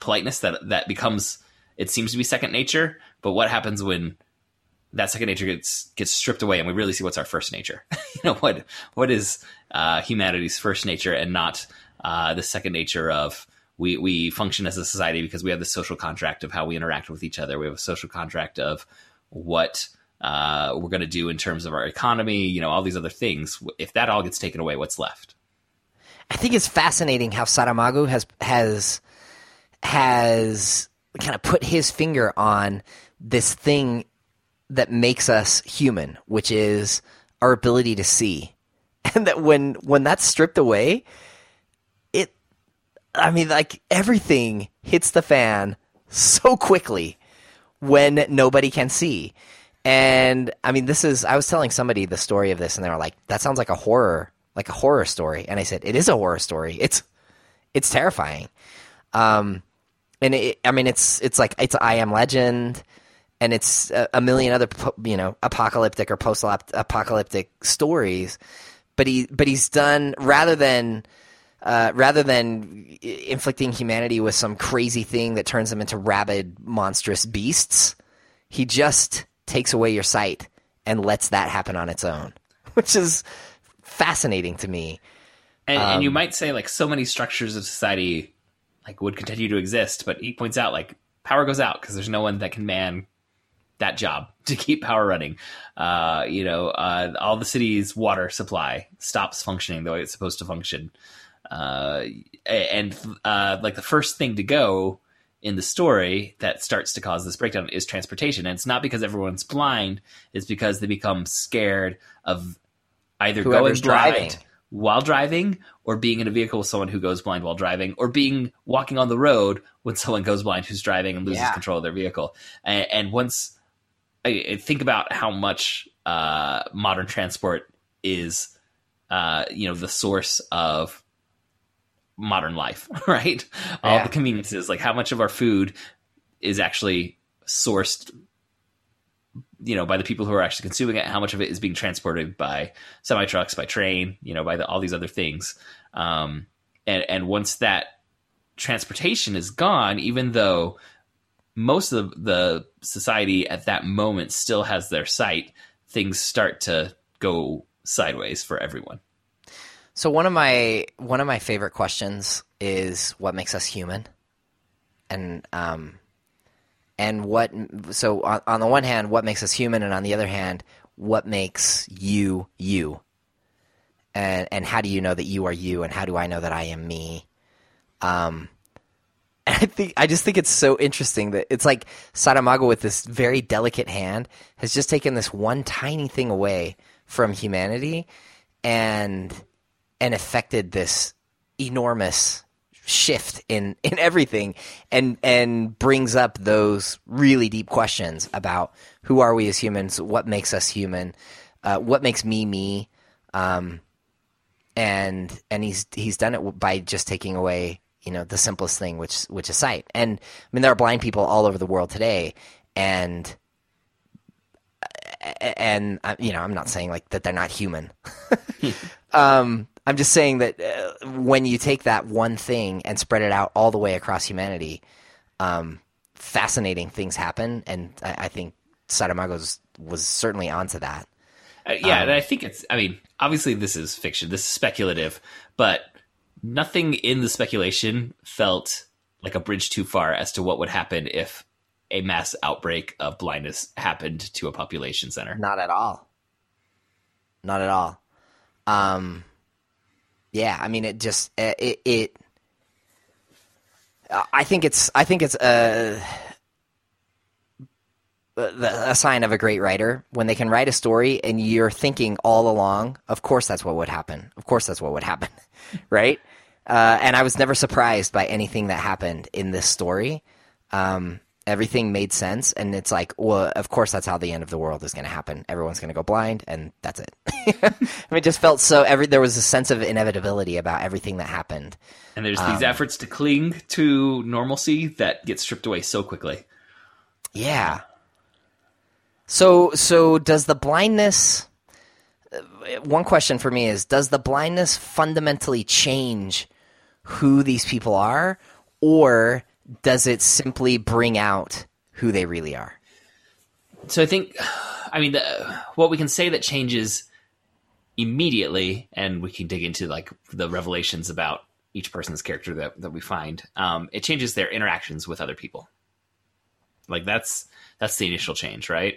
Speaker 1: politeness that that becomes it seems to be second nature but what happens when that second nature gets gets stripped away and we really see what's our first nature? [LAUGHS] You know what what is uh, humanity's first nature and not uh, the second nature of we we function as a society because we have the social contract of how we interact with each other. We have a social contract of what uh, we're going to do in terms of our economy you know all these other things. If that all gets taken away what's left?
Speaker 2: I think it's fascinating how Saramago has has has kind of put his finger on this thing that makes us human, which is our ability to see. [LAUGHS] And that when when that's stripped away, it I mean like everything hits the fan so quickly when nobody can see. And I mean this is I was telling somebody the story of this and they were like that sounds like a horror like a horror story and I said it is a horror story. It's it's terrifying. Um and it, I mean it's it's like it's I am legend and it's a, a million other you know apocalyptic or post apocalyptic stories. But he but he's done rather than uh, rather than inflicting humanity with some crazy thing that turns them into rabid monstrous beasts he just takes away your sight and lets that happen on its own [LAUGHS] which is fascinating to me.
Speaker 1: And, and you might say like so many structures of society like would continue to exist but he points out like power goes out because there's no one that can man that job [LAUGHS] to keep power running. Uh, you know uh, all the city's water supply stops functioning the way it's supposed to function. Uh, and uh, like the first thing to go in the story that starts to cause this breakdown is transportation. And it's not because everyone's blind. It's because they become scared of either
Speaker 2: Whoever's
Speaker 1: going blind
Speaker 2: driving.
Speaker 1: While driving or being in a vehicle with someone who goes blind while driving or being walking on the road when someone goes blind who's driving and loses
Speaker 2: Yeah.
Speaker 1: control of their vehicle. And, and once I, I think about how much uh, modern transport is uh, you know the source of modern life [LAUGHS] right? All the conveniences like how much of our food is actually sourced you know by the people who are actually consuming it how much of it is being transported by semi trucks by train you know by the, all these other things. Um, and and once that transportation is gone even though most of the society at that moment still has their sight things start to go sideways for everyone.
Speaker 2: So one of my one of my favorite questions is what makes us human, and um, and what so on, on the one hand, what makes us human, and on the other hand, what makes you you, and and how do you know that you are you, and how do I know that I am me? Um, [LAUGHS] I think I just think it's so interesting that it's like Saramago with this very delicate hand has just taken this one tiny thing away from humanity, and and affected this enormous shift in [LAUGHS] in everything and and brings up those really deep questions about who are we as humans what makes us human uh, what makes me me um, and and he's he's done it by just taking away you know the simplest thing which which is sight. And i mean there are blind people all over the world today and and uh, you know i'm not saying like that they're not human. [LAUGHS] Um i'm just saying that uh, when you take that one thing and spread it out all the way across humanity um fascinating things happen and i, I think saramago's was certainly onto that
Speaker 1: Uh, yeah, and I think it's. I mean, obviously, this is fiction. This is speculative, but nothing in the speculation felt like a bridge too far as to what would happen if a mass outbreak of blindness happened to a population center.
Speaker 2: Not at all. Not at all. Um, yeah, I mean, it just uh, it. it uh, I think it's. I think it's a a sign of a great writer when they can write a story and you're thinking all along. Of course, that's what would happen. Of course, that's what would happen, [LAUGHS] right? Uh, and I was never surprised by anything that happened in this story. Um, everything made sense, and it's like, well, of course, that's how the end of the world is going to happen. Everyone's going to go blind, and that's it. [LAUGHS] I mean, it just felt so. Every there was a sense of inevitability about everything that happened.
Speaker 1: And there's these efforts to cling to normalcy that get stripped away so quickly.
Speaker 2: Yeah. So so does the blindness uh, one question for me is does the blindness fundamentally change who these people are or does it simply bring out who they really are?
Speaker 1: So I think, I mean, the, what we can say that changes immediately, and we can dig into like the revelations about each person's character that, that we find. Um, it changes their interactions with other people. Like that's that's the initial change, right?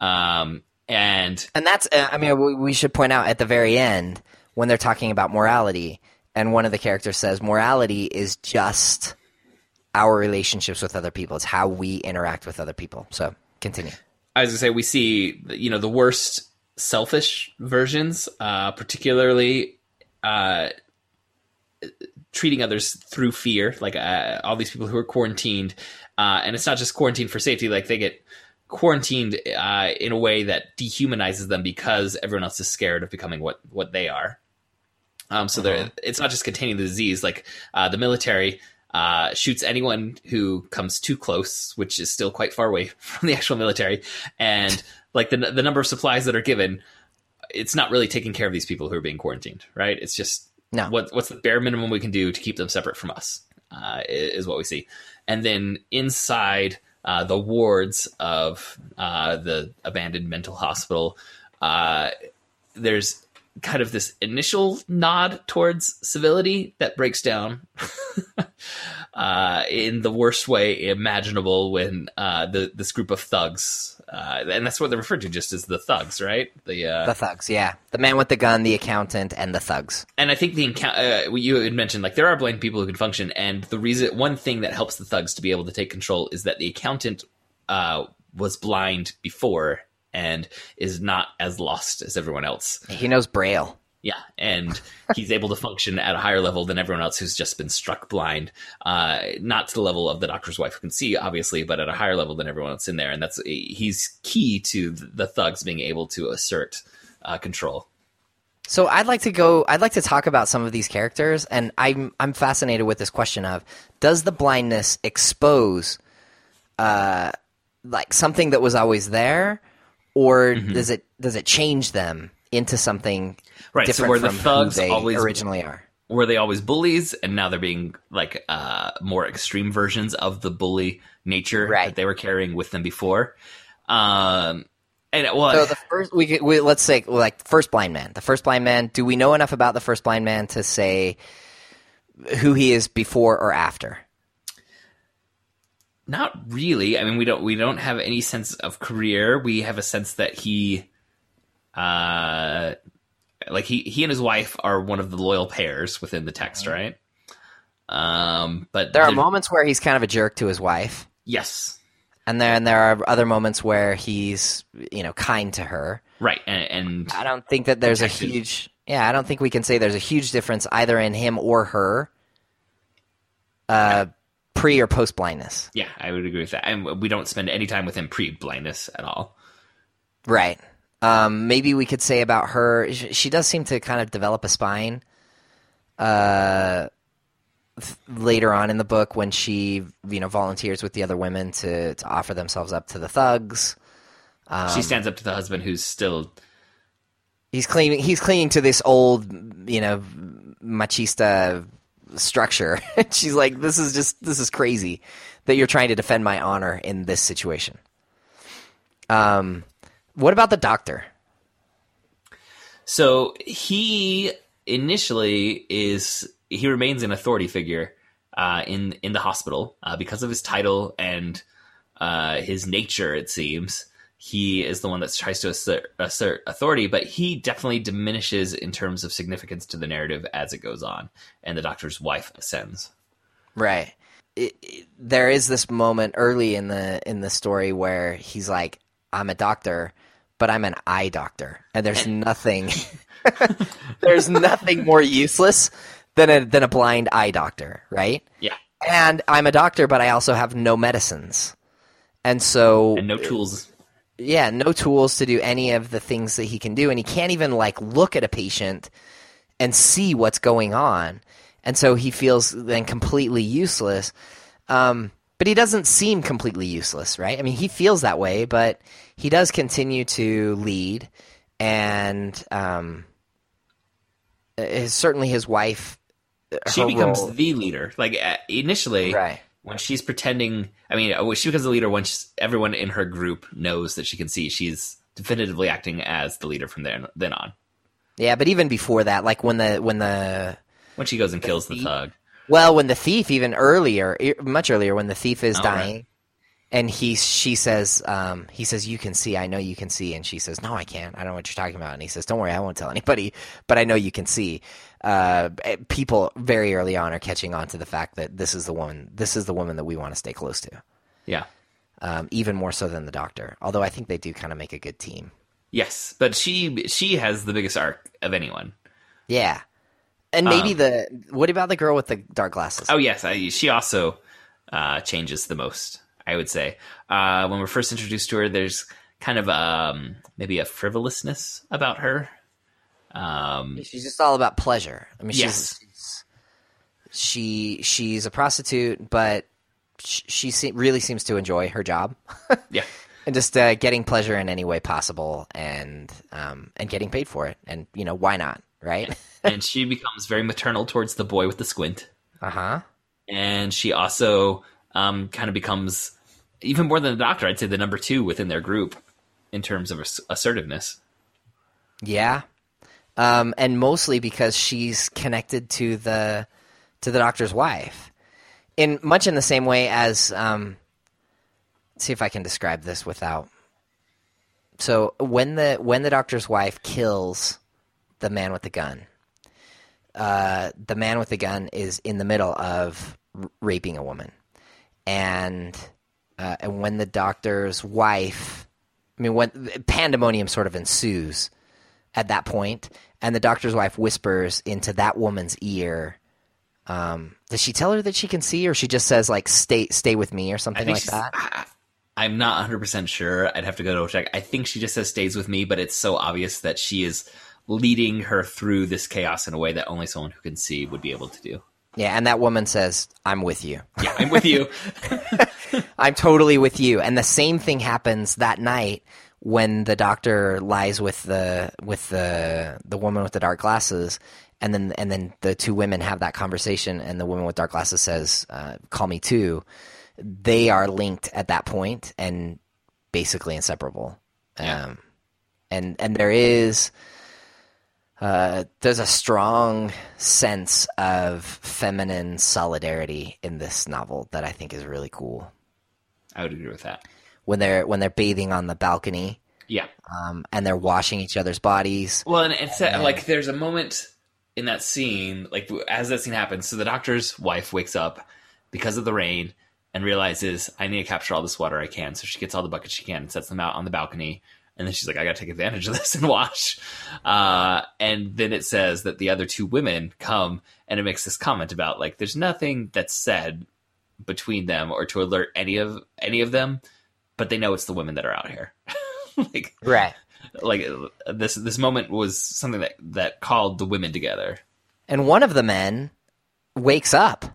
Speaker 1: Um, and
Speaker 2: And that's uh, I mean we, we should point out at the very end when they're talking about morality and one of the characters says morality is just our relationships with other people. It's how we interact with other people. So, continue.
Speaker 1: As I was gonna say we see you know the worst selfish versions, uh, particularly uh, treating others through fear, like uh, all these people who are quarantined, uh, and it's not just quarantined for safety; like they get quarantined uh, in a way that dehumanizes them because everyone else is scared of becoming what what they are. Um, so they're it's not just containing the disease; like uh, the military uh, shoots anyone who comes too close, which is still quite far away [LAUGHS] from the actual military, and like the the number of supplies that are given, it's not really taking care of these people who are being quarantined, right? It's just
Speaker 2: No.
Speaker 1: what what's the bare minimum we can do to keep them separate from us uh, is what we see, and then inside uh, the wards of uh, the abandoned mental hospital, uh, there's kind of this initial nod towards civility that breaks down [LAUGHS] uh, in the worst way imaginable when uh, the this group of thugs, uh, and that's what they're referred to just as the thugs, right? The, uh,
Speaker 2: The thugs, yeah. The man with the gun, the accountant, and the thugs.
Speaker 1: and I think the encounter uh, you had mentioned like there are blind people who can function, and the reason one thing that helps the thugs to be able to take control is that the accountant uh, was blind before and is not as lost as everyone else.
Speaker 2: He knows Braille.
Speaker 1: Yeah, and [LAUGHS] he's able to function at a higher level than everyone else who's just been struck blind. Uh, not to the level of the doctor's wife who can see, obviously, but at a higher level than everyone else in there. And that's he's key to the thugs being able to assert uh, control.
Speaker 2: So I'd like to go. I'd like to talk about some of these characters, and I'm I'm fascinated with this question of does the blindness expose, uh, like something that was always there, or does it does it change them into something
Speaker 1: Right, so
Speaker 2: different
Speaker 1: where the
Speaker 2: from
Speaker 1: thugs
Speaker 2: who they
Speaker 1: always-
Speaker 2: originally are?
Speaker 1: Were they always bullies, and now they're being like uh, more extreme versions of the bully nature
Speaker 2: Right.
Speaker 1: that they were carrying with them before? Um, and well,
Speaker 2: So the first we, could- we let's say like first blind man. The first blind man. Do we know enough about the first blind man to say who he is before or after?
Speaker 1: Not really. I mean, we don't we don't have any sense of career. We have a sense that he, uh, like he he and his wife are one of the loyal pairs within the text, right? Um, but
Speaker 2: There are moments where he's kind of a jerk to his wife.
Speaker 1: yes,
Speaker 2: And then there are other moments where he's, you know, kind to her.
Speaker 1: right, and, and
Speaker 2: I don't think that there's a huge, yeah, I don't think we can say there's a huge difference either in him or her, uh, pre or post blindness.
Speaker 1: yeah, I would agree with that. And we don't spend any time with him pre blindness at all.
Speaker 2: Right. Um, maybe we could say about her, she does seem to kind of develop a spine. Uh, th- later on in the book, when she, you know, volunteers with the other women to to offer themselves up to the thugs. Um,
Speaker 1: she stands up to the husband who's still
Speaker 2: he's clinging he's clinging to this old you know machista structure. [LAUGHS] She's like this is just this is crazy that you're trying to defend my honor in this situation. Um what about the doctor?
Speaker 1: So he initially is he remains an authority figure uh, in in the hospital uh, because of his title and uh, his nature. It seems he is the one that tries to assert, assert authority, but he definitely diminishes in terms of significance to the narrative as it goes on, and the doctor's wife ascends.
Speaker 2: right it, it- there is this moment early in the in the story where he's like i'm a doctor but i'm an eye doctor and there's nothing [LAUGHS] [LAUGHS] there's nothing more useless than a than a blind eye doctor, right?
Speaker 1: Yeah.
Speaker 2: And I'm a doctor, but I also have no medicines, and so
Speaker 1: And no tools.
Speaker 2: Yeah, no tools to do any of the things that he can do, and he can't even like look at a patient and see what's going on, and so he feels then completely useless. Um, but he doesn't seem completely useless, right? I mean, he feels that way, but he does continue to lead, and um, uh, certainly his wife.
Speaker 1: She becomes
Speaker 2: role-
Speaker 1: the leader. Like uh, initially,
Speaker 2: Right.
Speaker 1: When she's pretending. I mean, uh, she becomes the leader when she's, everyone in her group knows that she can see. She's definitively acting as the leader from then then on.
Speaker 2: yeah, but even before that, like when the when the
Speaker 1: When she goes and kills the thug.
Speaker 2: Well, when the thief, even earlier, much earlier, when the thief is
Speaker 1: Oh,
Speaker 2: dying,
Speaker 1: right.
Speaker 2: and he she says, um, he says, "You can see. I know you can see." And she says, "No, I can't. I don't know what you're talking about." And he says, "Don't worry, I won't tell anybody, but I know you can see." Uh, eh, people very early on are catching on to the fact that this is the woman. This is the woman that we want to stay close to,
Speaker 1: Yeah.
Speaker 2: um, even more so than the doctor. Although I think they do kind of make a good team.
Speaker 1: Yes, but she she has the biggest arc of anyone.
Speaker 2: Yeah, and maybe
Speaker 1: Um,
Speaker 2: the what about the girl with the dark glasses?
Speaker 1: Oh yes, I, she also uh, changes the most. I would say uh, when we're first introduced to her, there's kind of um, maybe a frivolousness about her. Um,
Speaker 2: She's just all about pleasure. I mean,
Speaker 1: Yes.
Speaker 2: she's, she she's a prostitute, but sh- she se- really seems to enjoy her job [LAUGHS]
Speaker 1: yeah,
Speaker 2: and just uh, getting pleasure in any way possible, and um, and getting paid for it. And you know, why not, right?
Speaker 1: and she becomes very maternal towards the boy with the squint,
Speaker 2: uh huh.
Speaker 1: and she also um, kind of becomes even more than the doctor. I'd say the number two within their group in terms of ass- assertiveness.
Speaker 2: Yeah, um, and mostly because she's connected to the to the doctor's wife, in much in the same way as. Um, see if I can describe this without. So when the when the doctor's wife kills the man with the gun, uh, the man with the gun is in the middle of r- raping a woman, and uh, and when the doctor's wife, I mean, when pandemonium sort of ensues at that point, and the doctor's wife whispers into that woman's ear. Um, does she tell her that she can see, or she just says like "stay, stay with me" or something like that?
Speaker 1: I, I'm not 100 percent sure. I'd have to go to check. I think she just says stays with me, but it's so obvious that she is leading her through this chaos in a way that only someone who can see would be able to do.
Speaker 2: Yeah, and that woman says, "I'm with you.
Speaker 1: Yeah, I'm with you. [LAUGHS]
Speaker 2: I'm totally with you." And the same thing happens that night when the doctor lies with the with the the woman with the dark glasses, and then and then the two women have that conversation, and the woman with dark glasses says, uh, "Call me too." They are linked at that point and basically inseparable.
Speaker 1: Yeah.
Speaker 2: Um, and and there is uh, there's a strong sense of feminine solidarity in this novel that I think is really cool.
Speaker 1: I would agree with that.
Speaker 2: When they're when they're bathing on the balcony
Speaker 1: Yeah.
Speaker 2: um, and they're washing each other's bodies.
Speaker 1: Well, and it's uh, like there's a moment in that scene, like as that scene happens. So the doctor's wife wakes up because of the rain and realizes I need to capture all this water I can. So she gets all the buckets she can and sets them out on the balcony. And then she's like, I got to take advantage of [LAUGHS] this and wash. Uh, and then it says that the other two women come and it makes this comment about like, there's nothing that's said between them or to alert any of any of them, but they know it's the women that are out here. [LAUGHS] like,
Speaker 2: Right.
Speaker 1: like this this moment was something that that called the women together.
Speaker 2: And one of the men wakes up.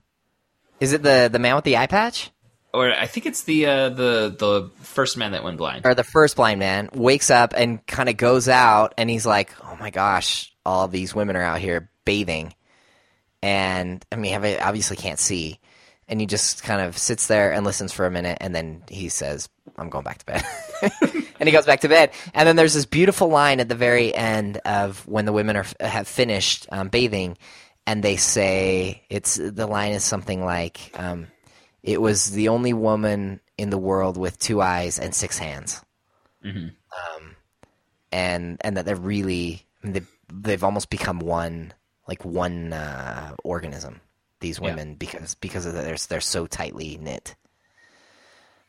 Speaker 2: Is it the the man with the eye patch?
Speaker 1: Or I think it's the uh, the the first man that went blind.
Speaker 2: or the first blind man wakes up and kind of goes out and he's like, "Oh my gosh, all these women are out here bathing," and I mean, I obviously can't see, and he just kind of sits there and listens for a minute, and then he says, "I'm going back to bed," [LAUGHS] and he goes back to bed. And then there's this beautiful line at the very end of when the women are have finished um, bathing, and they say, "It's the line is something like." Um, it was the only woman in the world with two eyes and six hands. Um, and and that they're really I mean, they they've almost become one like one uh, organism. These
Speaker 1: Yeah.
Speaker 2: women because because of the, they're they're so tightly knit.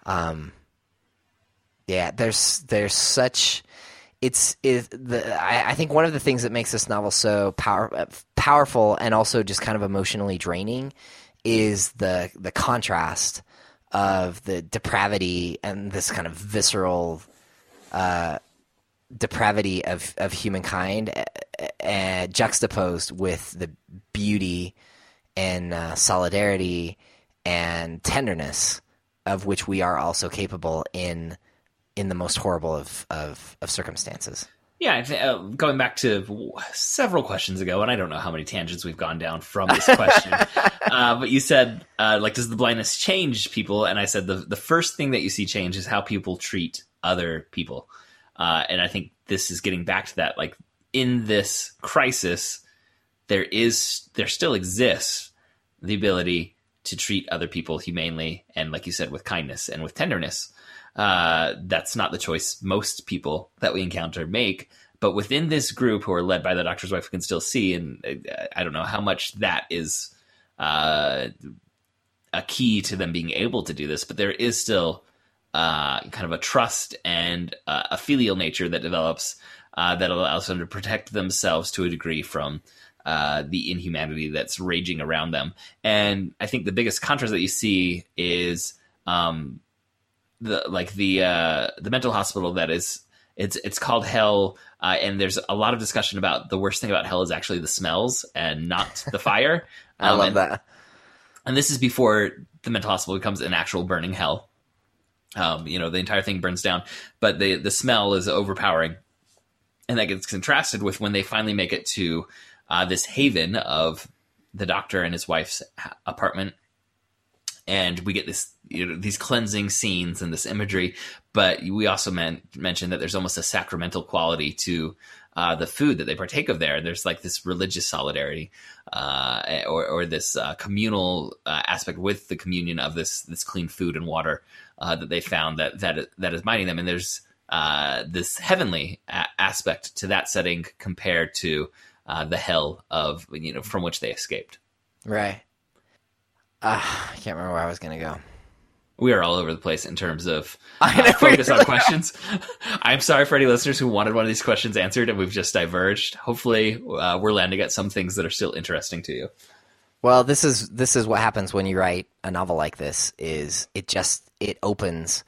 Speaker 2: Um. Yeah, there's there's such it's is the I, I think one of the things that makes this novel so power, powerful and also just kind of emotionally draining is the the contrast of the depravity and this kind of visceral uh, depravity of, of humankind uh, uh, juxtaposed with the beauty and uh, solidarity and tenderness of which we are also capable in in the most horrible of, of, of circumstances.
Speaker 1: Yeah, uh, going back to several questions ago, and I don't know how many tangents we've gone down from this question, [LAUGHS] uh, but you said, uh, like, does the blindness change people? And I said the the first thing that you see change is how people treat other people, uh, and I think this is getting back to that. Like, in this crisis, there is there still exists the ability to treat other people humanely and, like you said, with kindness and with tenderness. Uh, that's not the choice most people that we encounter make. But within this group who are led by the doctor's wife, we can still see, and uh, I don't know how much that is uh, a key to them being able to do this, but there is still uh, kind of a trust and uh, a filial nature that develops uh, that allows them to protect themselves to a degree from uh, the inhumanity that's raging around them. And I think the biggest contrast that you see is um, the like the uh, the mental hospital that is it's it's called hell uh, and there's a lot of discussion about the worst thing about hell is actually the smells and not the [LAUGHS] fire
Speaker 2: I love
Speaker 1: and,
Speaker 2: that.
Speaker 1: and this is before the mental hospital becomes an actual burning hell um, you know the entire thing burns down but the the smell is overpowering and that gets contrasted with when they finally make it to uh, this haven of the doctor and his wife's apartment and we get this you know, these cleansing scenes and this imagery. But we also men- mentioned that there's almost a sacramental quality to uh, the food that they partake of there. There's like this religious solidarity uh, or, or this uh, communal uh, aspect with the communion of this this clean food and water uh, that they found that that that is minding them. And there's uh, this heavenly a- aspect to that setting compared to the hell of you know from which they escaped.
Speaker 2: Right. Uh, I can't remember where I was going to go.
Speaker 1: We are all over the place in terms of uh,
Speaker 2: know.
Speaker 1: focus on questions. [LAUGHS] I'm sorry for any listeners who wanted one of these questions answered and we've just diverged. Hopefully, uh, we're landing at some things that are still interesting to you.
Speaker 2: Well, this is this is what happens when you write a novel like this. Is it just it opens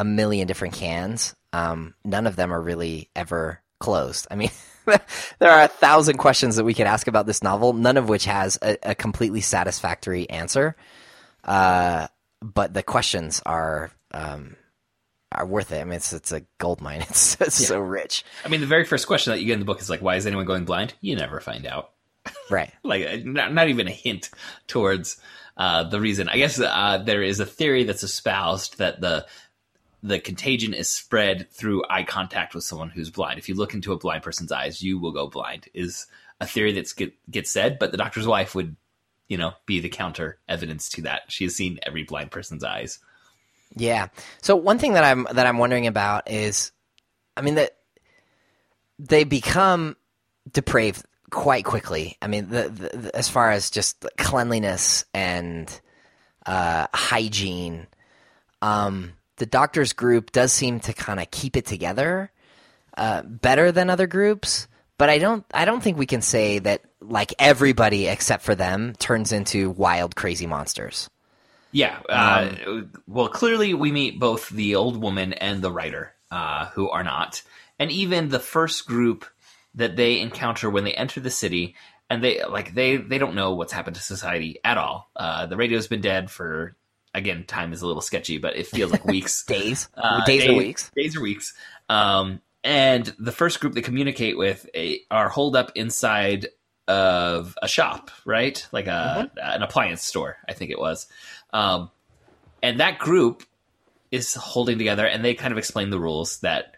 Speaker 2: a million different cans. Um, none of them are really ever closed. I mean, [LAUGHS] [LAUGHS] there are a thousand questions that we could ask about this novel, none of which has a, a completely satisfactory answer. Uh, but the questions are um, are worth it. I mean, it's it's a gold mine. [LAUGHS] It's, it's so rich,
Speaker 1: I mean, the very first question that you get in the book is like, why is anyone going blind? You never find out. [LAUGHS]
Speaker 2: right?
Speaker 1: like uh, not, not even a hint towards uh, the reason. I guess uh, there is a theory that's espoused that the the contagion is spread through eye contact with someone who's blind. If you look into a blind person's eyes, you will go blind. Is a theory that's get gets said, but the doctor's wife would, you know, be the counter evidence to that. She has seen every blind person's eyes.
Speaker 2: Yeah. So one thing that I'm that I'm wondering about is, I mean that they become depraved quite quickly. I mean, the, the, as far as just cleanliness and uh, hygiene, um, the doctors group does seem to kind of keep it together uh, better than other groups. But I don't. I don't think we can say that like everybody except for them turns into wild, crazy monsters.
Speaker 1: Yeah. Uh, well, clearly we meet both the old woman and the writer, uh, who are not, and even the first group that they encounter when they enter the city, and they like they they don't know what's happened to society at all. Uh, the radio's been dead for again, time is a little sketchy, but it feels like [LAUGHS] weeks.
Speaker 2: Days,
Speaker 1: Uh,
Speaker 2: days, or weeks.
Speaker 1: Days or weeks. Um, and the first group they communicate with eh, are holed up inside of a shop, right? Like a an appliance store, I think it was. Um, and that group is holding together, and they kind of explain the rules that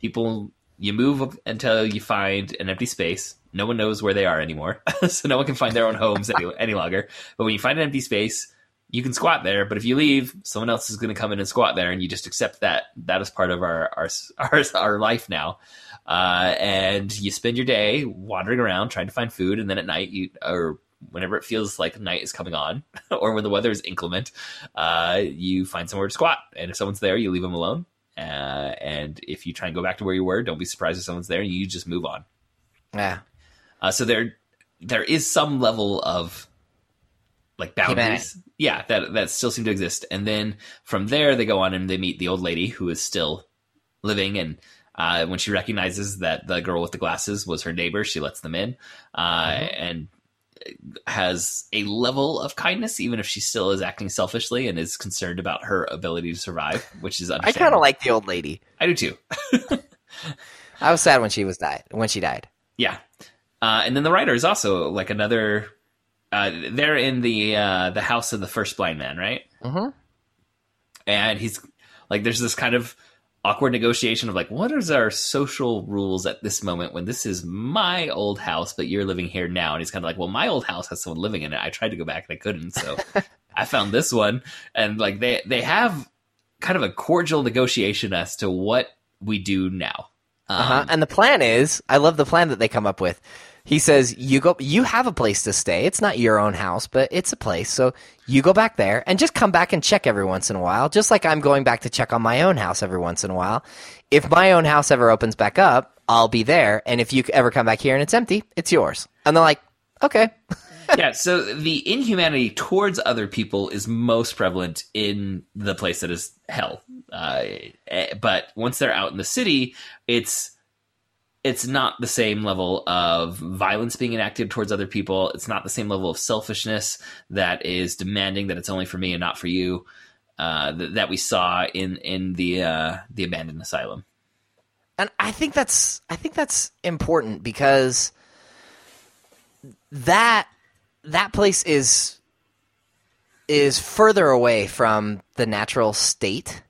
Speaker 1: people you move until you find an empty space. No one knows where they are anymore, [LAUGHS] so no one can find their own homes any, any longer. But when you find an empty space, you can squat there, but if you leave, someone else is going to come in and squat there, and you just accept that that is part of our our our, our life now. Uh, and you spend your day wandering around trying to find food, and then at night, you or whenever it feels like night is coming on, [LAUGHS] or when the weather is inclement, uh, you find somewhere to squat. And if someone's there, you leave them alone, Uh, and if you try and go back to where you were, don't be surprised if someone's there, and you just move on.
Speaker 2: Yeah.
Speaker 1: Uh, so there, there is some level of like boundaries, yeah, that that still seem to exist. And then from there, they go on and they meet the old lady who is still living. And uh, when she recognizes that the girl with the glasses was her neighbor, she lets them in, uh, and has a level of kindness, even if she still is acting selfishly and is concerned about her ability to survive, which is
Speaker 2: I kind of like the old lady.
Speaker 1: I do too. [LAUGHS]
Speaker 2: I was sad when she was died. When she died.
Speaker 1: Yeah, uh, and then the writer is also like another. Uh, they're in the uh, the house of the first blind man, right?
Speaker 2: Mhm.
Speaker 1: And he's like, there's this kind of awkward negotiation of like, what is our social rules at this moment when this is my old house, but you're living here now? And he's kind of like, well, my old house has someone living in it. I tried to go back and I couldn't, so [LAUGHS] I found this one. And like they they have kind of a cordial negotiation as to what we do now. Um,
Speaker 2: Uh-huh. and the plan is, I love the plan that they come up with. He says, "You go. You have a place to stay. It's not your own house, but it's a place. So you go back there and just come back and check every once in a while. Just like I'm going back to check on my own house every once in a while. If my own house ever opens back up, I'll be there. And if you ever come back here and it's empty, it's yours." And they're like, "Okay." [LAUGHS]
Speaker 1: yeah, so the inhumanity towards other people is most prevalent in the place that is hell. Uh, eh, but once they're out in the city, it's it's not the same level of violence being enacted towards other people. It's not the same level of selfishness that is demanding that it's only for me and not for you. Uh, th- that we saw in in the uh, the abandoned asylum.
Speaker 2: And I think that's I think that's important because that that place is is further away from the natural state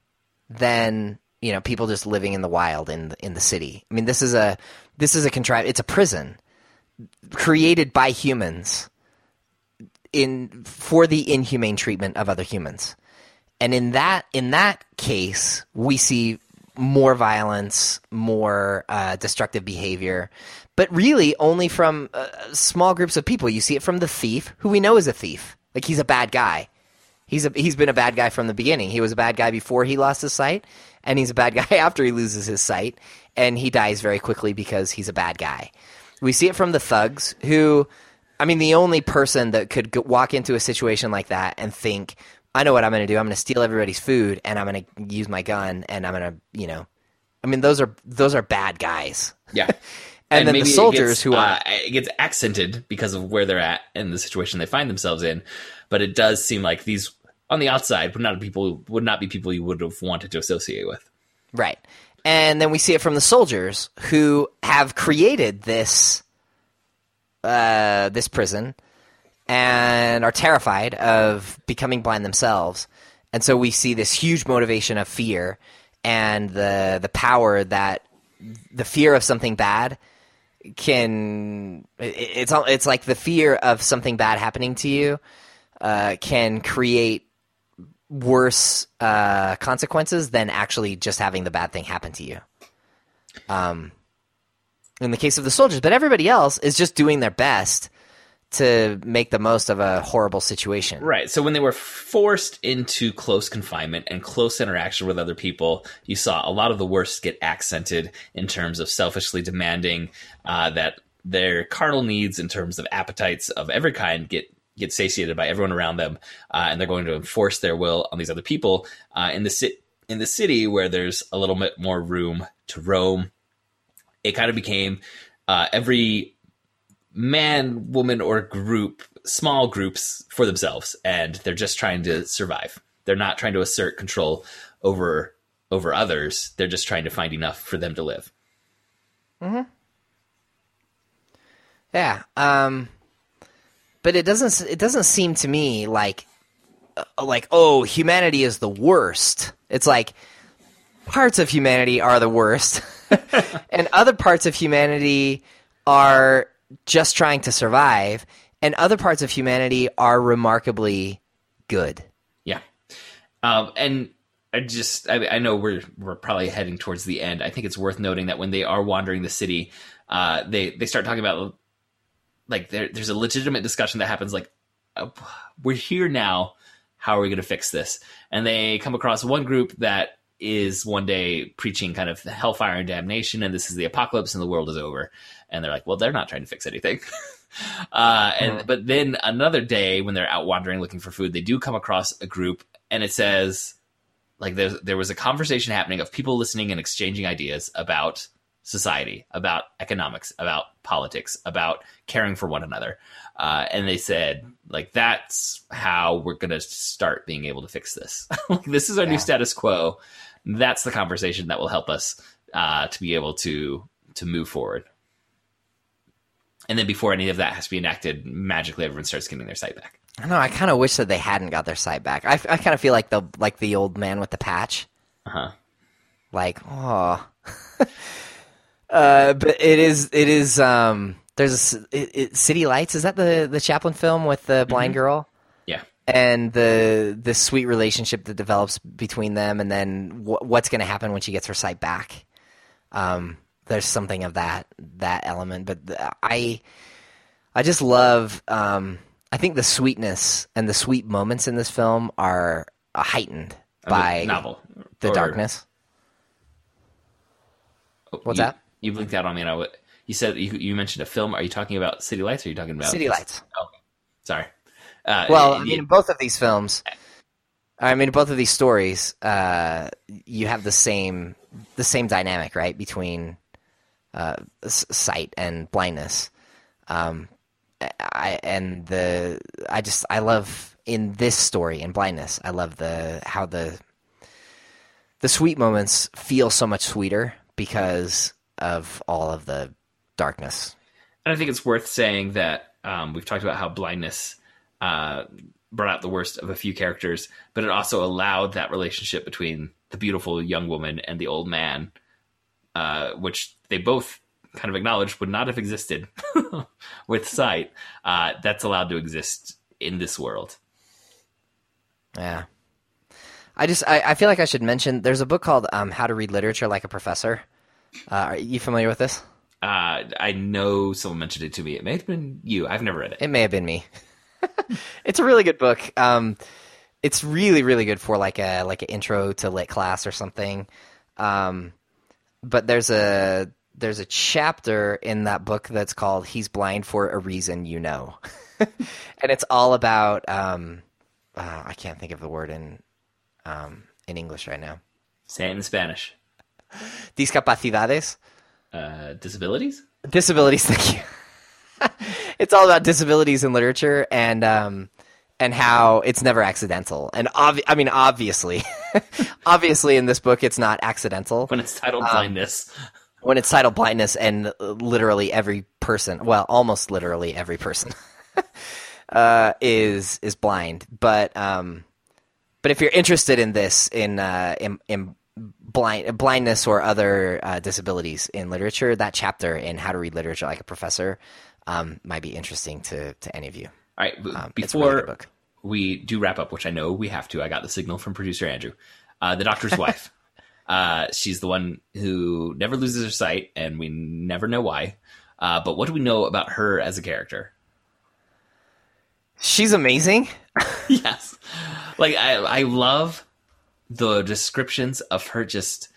Speaker 2: than you know people just living in the wild in in the city. I mean, this is a this is a contrived. It's a prison created by humans in for the inhumane treatment of other humans. And in that in that case, we see more violence, more uh, destructive behavior, but really only from uh, small groups of people. You see it from the thief, who we know is a thief. Like he's a bad guy. He's a, he's been a bad guy from the beginning. He was a bad guy before he lost his sight, and he's a bad [LAUGHS] guy after he loses his sight, and he dies very quickly because he's a bad guy. We see it from the thugs, who, I mean, the only person that could go, walk into a situation like that and think, I know what I'm going to do. I'm going to steal everybody's food, and I'm going to use my gun, and I'm going to, you know, I mean, those are those are bad guys.
Speaker 1: Yeah. [LAUGHS]
Speaker 2: And, then the soldiers
Speaker 1: gets,
Speaker 2: who are
Speaker 1: uh, it gets accented because of where they're at and the situation they find themselves in, but it does seem like these on the outside would not people would not be people you would have wanted to associate with.
Speaker 2: Right. And then we see it from the soldiers who have created this uh, this prison and are terrified of becoming blind themselves. And so we see this huge motivation of fear and the the power that the fear of something bad can it's it's like the fear of something bad happening to you uh, can create worse uh, consequences than actually just having the bad thing happen to you. Um, in the case of the soldiers, but everybody else is just doing their best to make the most of a horrible situation.
Speaker 1: Right. So when they were forced into close confinement and close interaction with other people, you saw a lot of the worst get accented in terms of selfishly demanding uh, that their carnal needs, in terms of appetites of every kind, get get satiated by everyone around them, uh, and they're going to enforce their will on these other people. Uh, in the ci- in the city, where there's a little bit more room to roam, it kind of became uh, every man, woman, or group, small groups for themselves, and they're just trying to survive. They're not trying to assert control over over others. They're just trying to find enough for them to live. Hmm.
Speaker 2: Yeah. Um, but it doesn't. It doesn't seem to me like uh, like oh humanity is the worst. It's like parts of humanity are the worst, [LAUGHS] and other parts of humanity are just trying to survive, and other parts of humanity are remarkably good.
Speaker 1: Yeah, um, and I just I, I know we're we're probably heading towards the end. I think it's worth noting that when they are wandering the city, uh, they they start talking about like there, there's a legitimate discussion that happens like uh, we're here now. How are we going to fix this? And they come across one group that is one day preaching kind of hellfire and damnation, and this is the apocalypse, and the world is over. And they're like, well, they're not trying to fix anything. [LAUGHS] uh, and but then another day when they're out wandering looking for food, they do come across a group, and it says like there there was a conversation happening of people listening and exchanging ideas about society, about economics, about politics, about caring for one another. Uh, and they said, like, that's how we're going to start being able to fix this. [LAUGHS] like, this is our
Speaker 2: Yeah.
Speaker 1: new status quo. That's the conversation that will help us uh, to be able to to move forward. And then before any of that has to be enacted, magically everyone starts getting their sight back.
Speaker 2: I know. I kind of wish that they hadn't got their sight back. I, I kind of feel like the like the old man with the patch.
Speaker 1: Uh huh.
Speaker 2: Like, oh. [LAUGHS] uh, but it is it is um. There's a it, it, City Lights. Is that the the Chaplin film with the blind girl?
Speaker 1: Yeah.
Speaker 2: and the the sweet relationship that develops between them, and then wh- what's going to happen when she gets her sight back. Um, there's something of that that element, but the, I I just love. Um, I think the sweetness and the sweet moments in this film are heightened
Speaker 1: Of the
Speaker 2: by
Speaker 1: novel.
Speaker 2: the
Speaker 1: Or-
Speaker 2: darkness.
Speaker 1: oh,
Speaker 2: What's
Speaker 1: you-
Speaker 2: that?
Speaker 1: You blinked out on me. And I w- you said you, you mentioned a film. Are you talking about City Lights? Or are you talking about
Speaker 2: City Lights.
Speaker 1: Sorry. Uh,
Speaker 2: Well, I mean, in both of these films, I mean, both of these stories, uh, you have the same the same dynamic, right, between uh, sight and blindness. Um, I and the I just I love in this story in blindness. I love the how the the sweet moments feel so much sweeter because of all of the darkness.
Speaker 1: And I think it's worth saying that um, we've talked about how blindness uh, brought out the worst of a few characters, but it also allowed that relationship between the beautiful young woman and the old man, uh, which they both kind of acknowledged would not have existed [LAUGHS] with sight. Uh, that's allowed to exist in this world.
Speaker 2: Yeah. I just I, I feel like I should mention there's a book called um, How to Read Literature Like a Professor. Uh, are you familiar with this?
Speaker 1: Uh, I know someone mentioned it to me. It may have been you. I've never read it.
Speaker 2: It may have been me. [LAUGHS] it's a really good book. Um, it's really really good for like a like an intro to lit class or something. Um, but there's a there's a chapter in that book that's called "He's Blind for a Reason You Know," [LAUGHS] and it's all about um, uh, I can't think of the word in um, in English right now.
Speaker 1: Say it in Spanish.
Speaker 2: Discapacidades.
Speaker 1: Uh, disabilities?
Speaker 2: disabilities thank you [LAUGHS] it's all about disabilities in literature and um and how it's never accidental and obvi- i mean obviously [LAUGHS] obviously in this book it's not accidental
Speaker 1: When it's titled
Speaker 2: Um,
Speaker 1: blindness.
Speaker 2: when it's titled blindness and literally every person well almost literally every person [LAUGHS] uh is is blind but um but if you're interested in this in uh in, in blind blindness or other uh, disabilities in literature that chapter in how to read literature like a professor um might be interesting to to any of you
Speaker 1: All right,
Speaker 2: um, really
Speaker 1: before
Speaker 2: book.
Speaker 1: we do wrap up, which I know we have to, I got the signal from producer Andrew. Uh, the doctor's [LAUGHS] wife. Uh, she's the one who never loses her sight, and we never know why. Uh, but what do we know about her as a character?
Speaker 2: she's amazing [LAUGHS]
Speaker 1: yes, like I, I love the descriptions of her just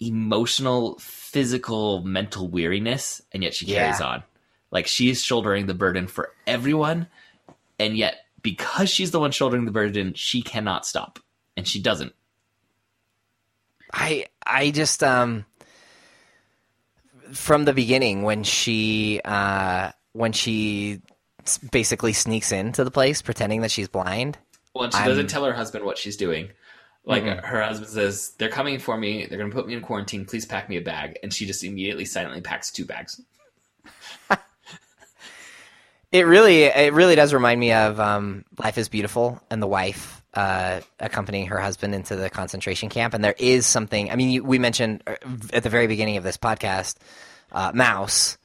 Speaker 1: emotional, physical, mental weariness, and yet she carries
Speaker 2: Yeah.
Speaker 1: on. Like she's shouldering the burden for everyone, and yet because she's the one shouldering the burden, she cannot stop, and she doesn't.
Speaker 2: I I just um from the beginning when she uh when she basically sneaks into the place pretending that she's blind.
Speaker 1: Well, and she
Speaker 2: I'm-
Speaker 1: doesn't tell her husband what she's doing. Like her husband says, "They're coming for me. They're going to put me in quarantine. Please pack me a bag." And she just immediately silently packs two bags. [LAUGHS]
Speaker 2: It really it really does remind me of um Life is Beautiful and the wife uh accompanying her husband into the concentration camp and there is something I mean you, we mentioned uh, at the very beginning of this podcast uh Maus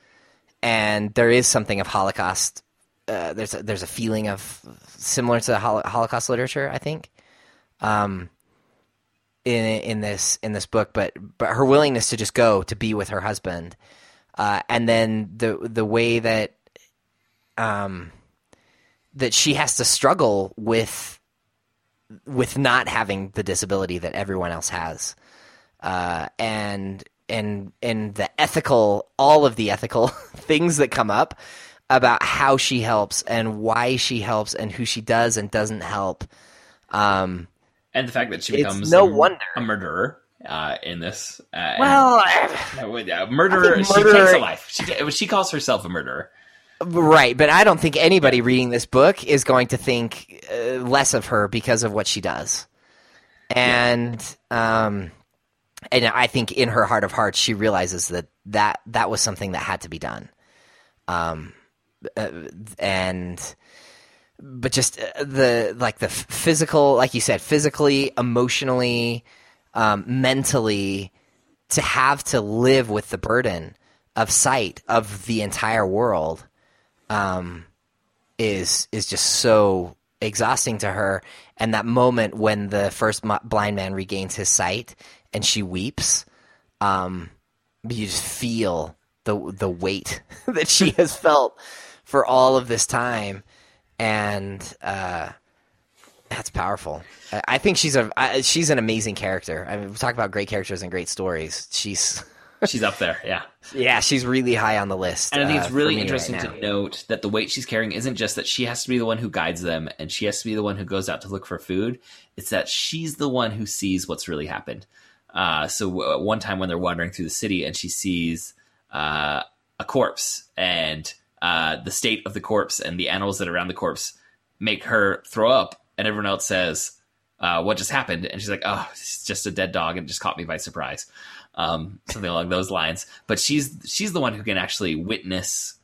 Speaker 2: and there is something of Holocaust uh, there's a, there's a feeling of similar to Hol- Holocaust literature, I think, um, in in this in this book. But but her willingness to just go to be with her husband, uh, and then the the way that um, that she has to struggle with with not having the disability that everyone else has, uh, and and and the ethical, all of the ethical [LAUGHS] things that come up about how she helps and why she helps and who she does and doesn't help. Um,
Speaker 1: and the fact that she
Speaker 2: It's
Speaker 1: becomes
Speaker 2: no
Speaker 1: a,
Speaker 2: wonder.
Speaker 1: a murderer uh, in this. Uh,
Speaker 2: well,
Speaker 1: No, wait, a murderer. She takes a life. She, she calls herself a murderer.
Speaker 2: Right, but I don't think anybody reading this book is going to think uh, less of her because of what she does. And um and I think in her heart of hearts she realizes that that that was something that had to be done. Um uh, and but just uh, the like the physical like you said physically, emotionally, um mentally to have to live with the burden of sight of the entire world um, is is just so exhausting to her. And that moment when the first blind man regains his sight and she weeps, um, you just feel the the weight [LAUGHS] that she has felt for all of this time, and uh, that's powerful. I, I think she's a I, she's an amazing character. I mean, we talk about great characters and great stories. She's [LAUGHS]
Speaker 1: She's up there, yeah.
Speaker 2: yeah, she's really high on the list.
Speaker 1: And I think
Speaker 2: uh,
Speaker 1: it's really
Speaker 2: me right
Speaker 1: interesting
Speaker 2: now.
Speaker 1: to note that the weight she's carrying isn't just that she has to be the one who guides them and she has to be the one who goes out to look for food. It's that she's the one who sees what's really happened. Uh, so uh, one time when they're wandering through the city and she sees uh, a corpse and uh, the state of the corpse and the animals that are around the corpse make her throw up, and everyone else says, uh, "What just happened?" And she's like, "Oh, it's just a dead dog and just caught me by surprise." Um, [LAUGHS] something along those lines. But she's she's the one who can actually witness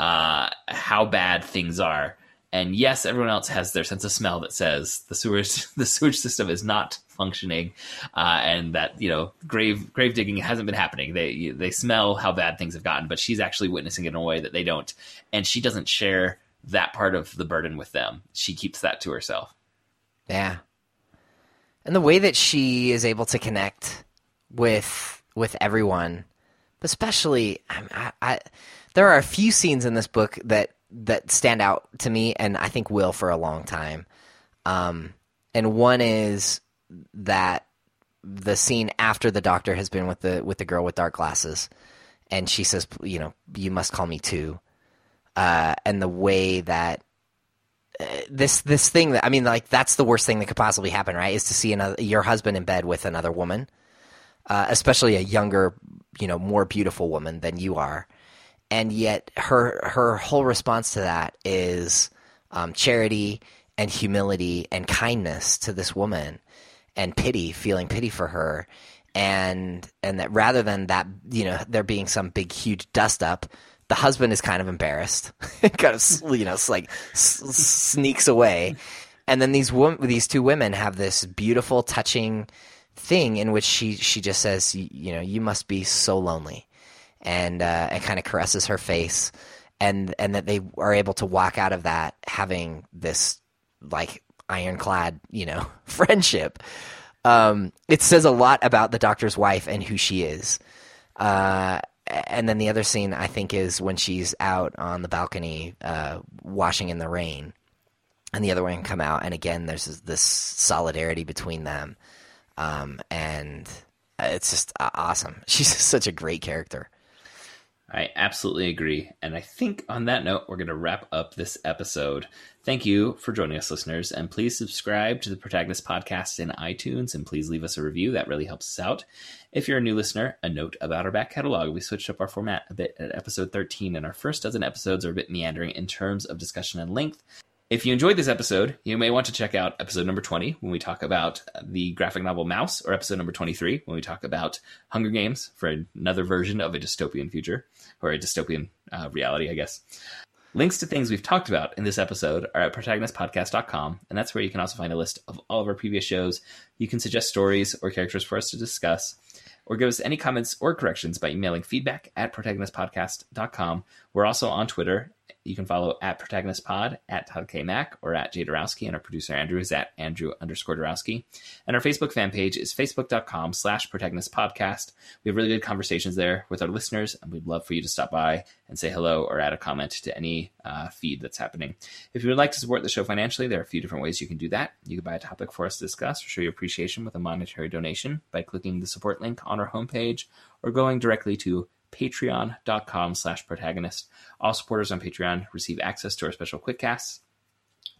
Speaker 1: uh, how bad things are. And yes, everyone else has their sense of smell that says the sewage [LAUGHS] the sewage system is not functioning, uh, and that you know grave grave digging hasn't been happening. They they smell how bad things have gotten, but she's actually witnessing it in a way that they don't, and she doesn't share that part of the burden with them. She keeps that to herself.
Speaker 2: Yeah. And the way that she is able to connect with with everyone, especially I, I, there are a few scenes in this book that that stand out to me, and I think will for a long time. Um, and one is that the scene after the doctor has been with the with the girl with dark glasses, and she says, "You know, you must call me too." Uh, and the way that this this thing that I mean, like that's the worst thing that could possibly happen, right? Is to see another your husband in bed with another woman, uh, especially a younger, you know, more beautiful woman than you are, and yet her her whole response to that is um, charity and humility and kindness to this woman, and pity, feeling pity for her, and and that rather than that, you know, there being some big huge dust up the husband is kind of embarrassed, [LAUGHS] kind of you know, like sneaks away, and then these wo- these two women have this beautiful, touching thing in which she she just says, you know, you must be so lonely, and uh, and kind of caresses her face, and and that they are able to walk out of that having this like ironclad, you know, [LAUGHS] friendship. Um, it says a lot about the doctor's wife and who she is. Uh, and then the other scene I think is when she's out on the balcony uh, washing in the rain, and the other one come out, and again there's this, solidarity between them, um, and it's just uh, awesome. [LAUGHS] She's such a great character.
Speaker 1: I absolutely agree. And I think on that note, we're going to wrap up this episode. Thank you for joining us, listeners. And please subscribe to the Protagonist Podcast in iTunes and please leave us a review. That really helps us out. If you're a new listener, a note about our back catalog. We switched up our format a bit at episode 13, and our first dozen episodes are a bit meandering in terms of discussion and length. If you enjoyed this episode, you may want to check out episode number 20 when we talk about the graphic novel Maus, or episode number 23 when we talk about Hunger Games for another version of a dystopian future, or a dystopian uh, reality, I guess. Links to things we've talked about in this episode are at protagonistpodcast.com, and that's where you can also find a list of all of our previous shows. You can suggest stories or characters for us to discuss, or give us any comments or corrections by emailing feedback at protagonistpodcast.com. We're also on Twitter you can follow at Protagonist Pod, at Todd K. Mack, or at Jay Dorowski, and our producer Andrew is at Andrew underscore Dorowski. And our Facebook fan page is facebook.com slash protagonist podcast. We have really good conversations there with our listeners, and we'd love for you to stop by and say hello or add a comment to any uh, feed that's happening. If you would like to support the show financially, there are a few different ways you can do that. You can buy a topic for us to discuss or show your appreciation with a monetary donation by clicking the support link on our homepage or going directly to patreon.com slash protagonist. All supporters on Patreon receive access to our special quickcasts,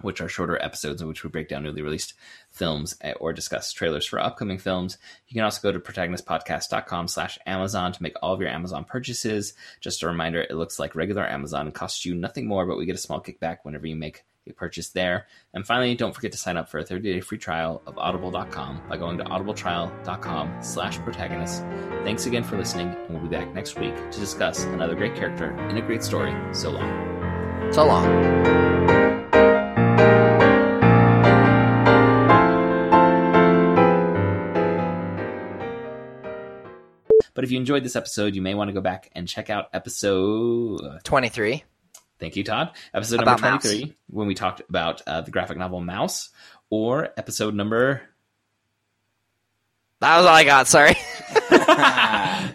Speaker 1: which are shorter episodes in which we break down newly released films eh, or discuss trailers for upcoming films. You can also go to protagonistpodcast.com slash Amazon to make all of your Amazon purchases. Just a reminder, it looks like regular Amazon costs you nothing more, but we get a small kickback whenever you make a purchase there. And finally, don't forget to sign up for a 30-day free trial of audible.com by going to audibletrial.com slash protagonist. Thanks again for listening, and we'll be back next week to discuss another great character in a great story. So long.
Speaker 2: So long.
Speaker 1: But if you enjoyed this episode, you may want to go back and check out episode
Speaker 2: 23.
Speaker 1: Thank you, Todd. Episode
Speaker 2: About
Speaker 1: number
Speaker 2: Maus.
Speaker 1: 23, when we talked about uh, the graphic novel Maus, or episode number
Speaker 2: That was all I got. Sorry. [LAUGHS] [LAUGHS]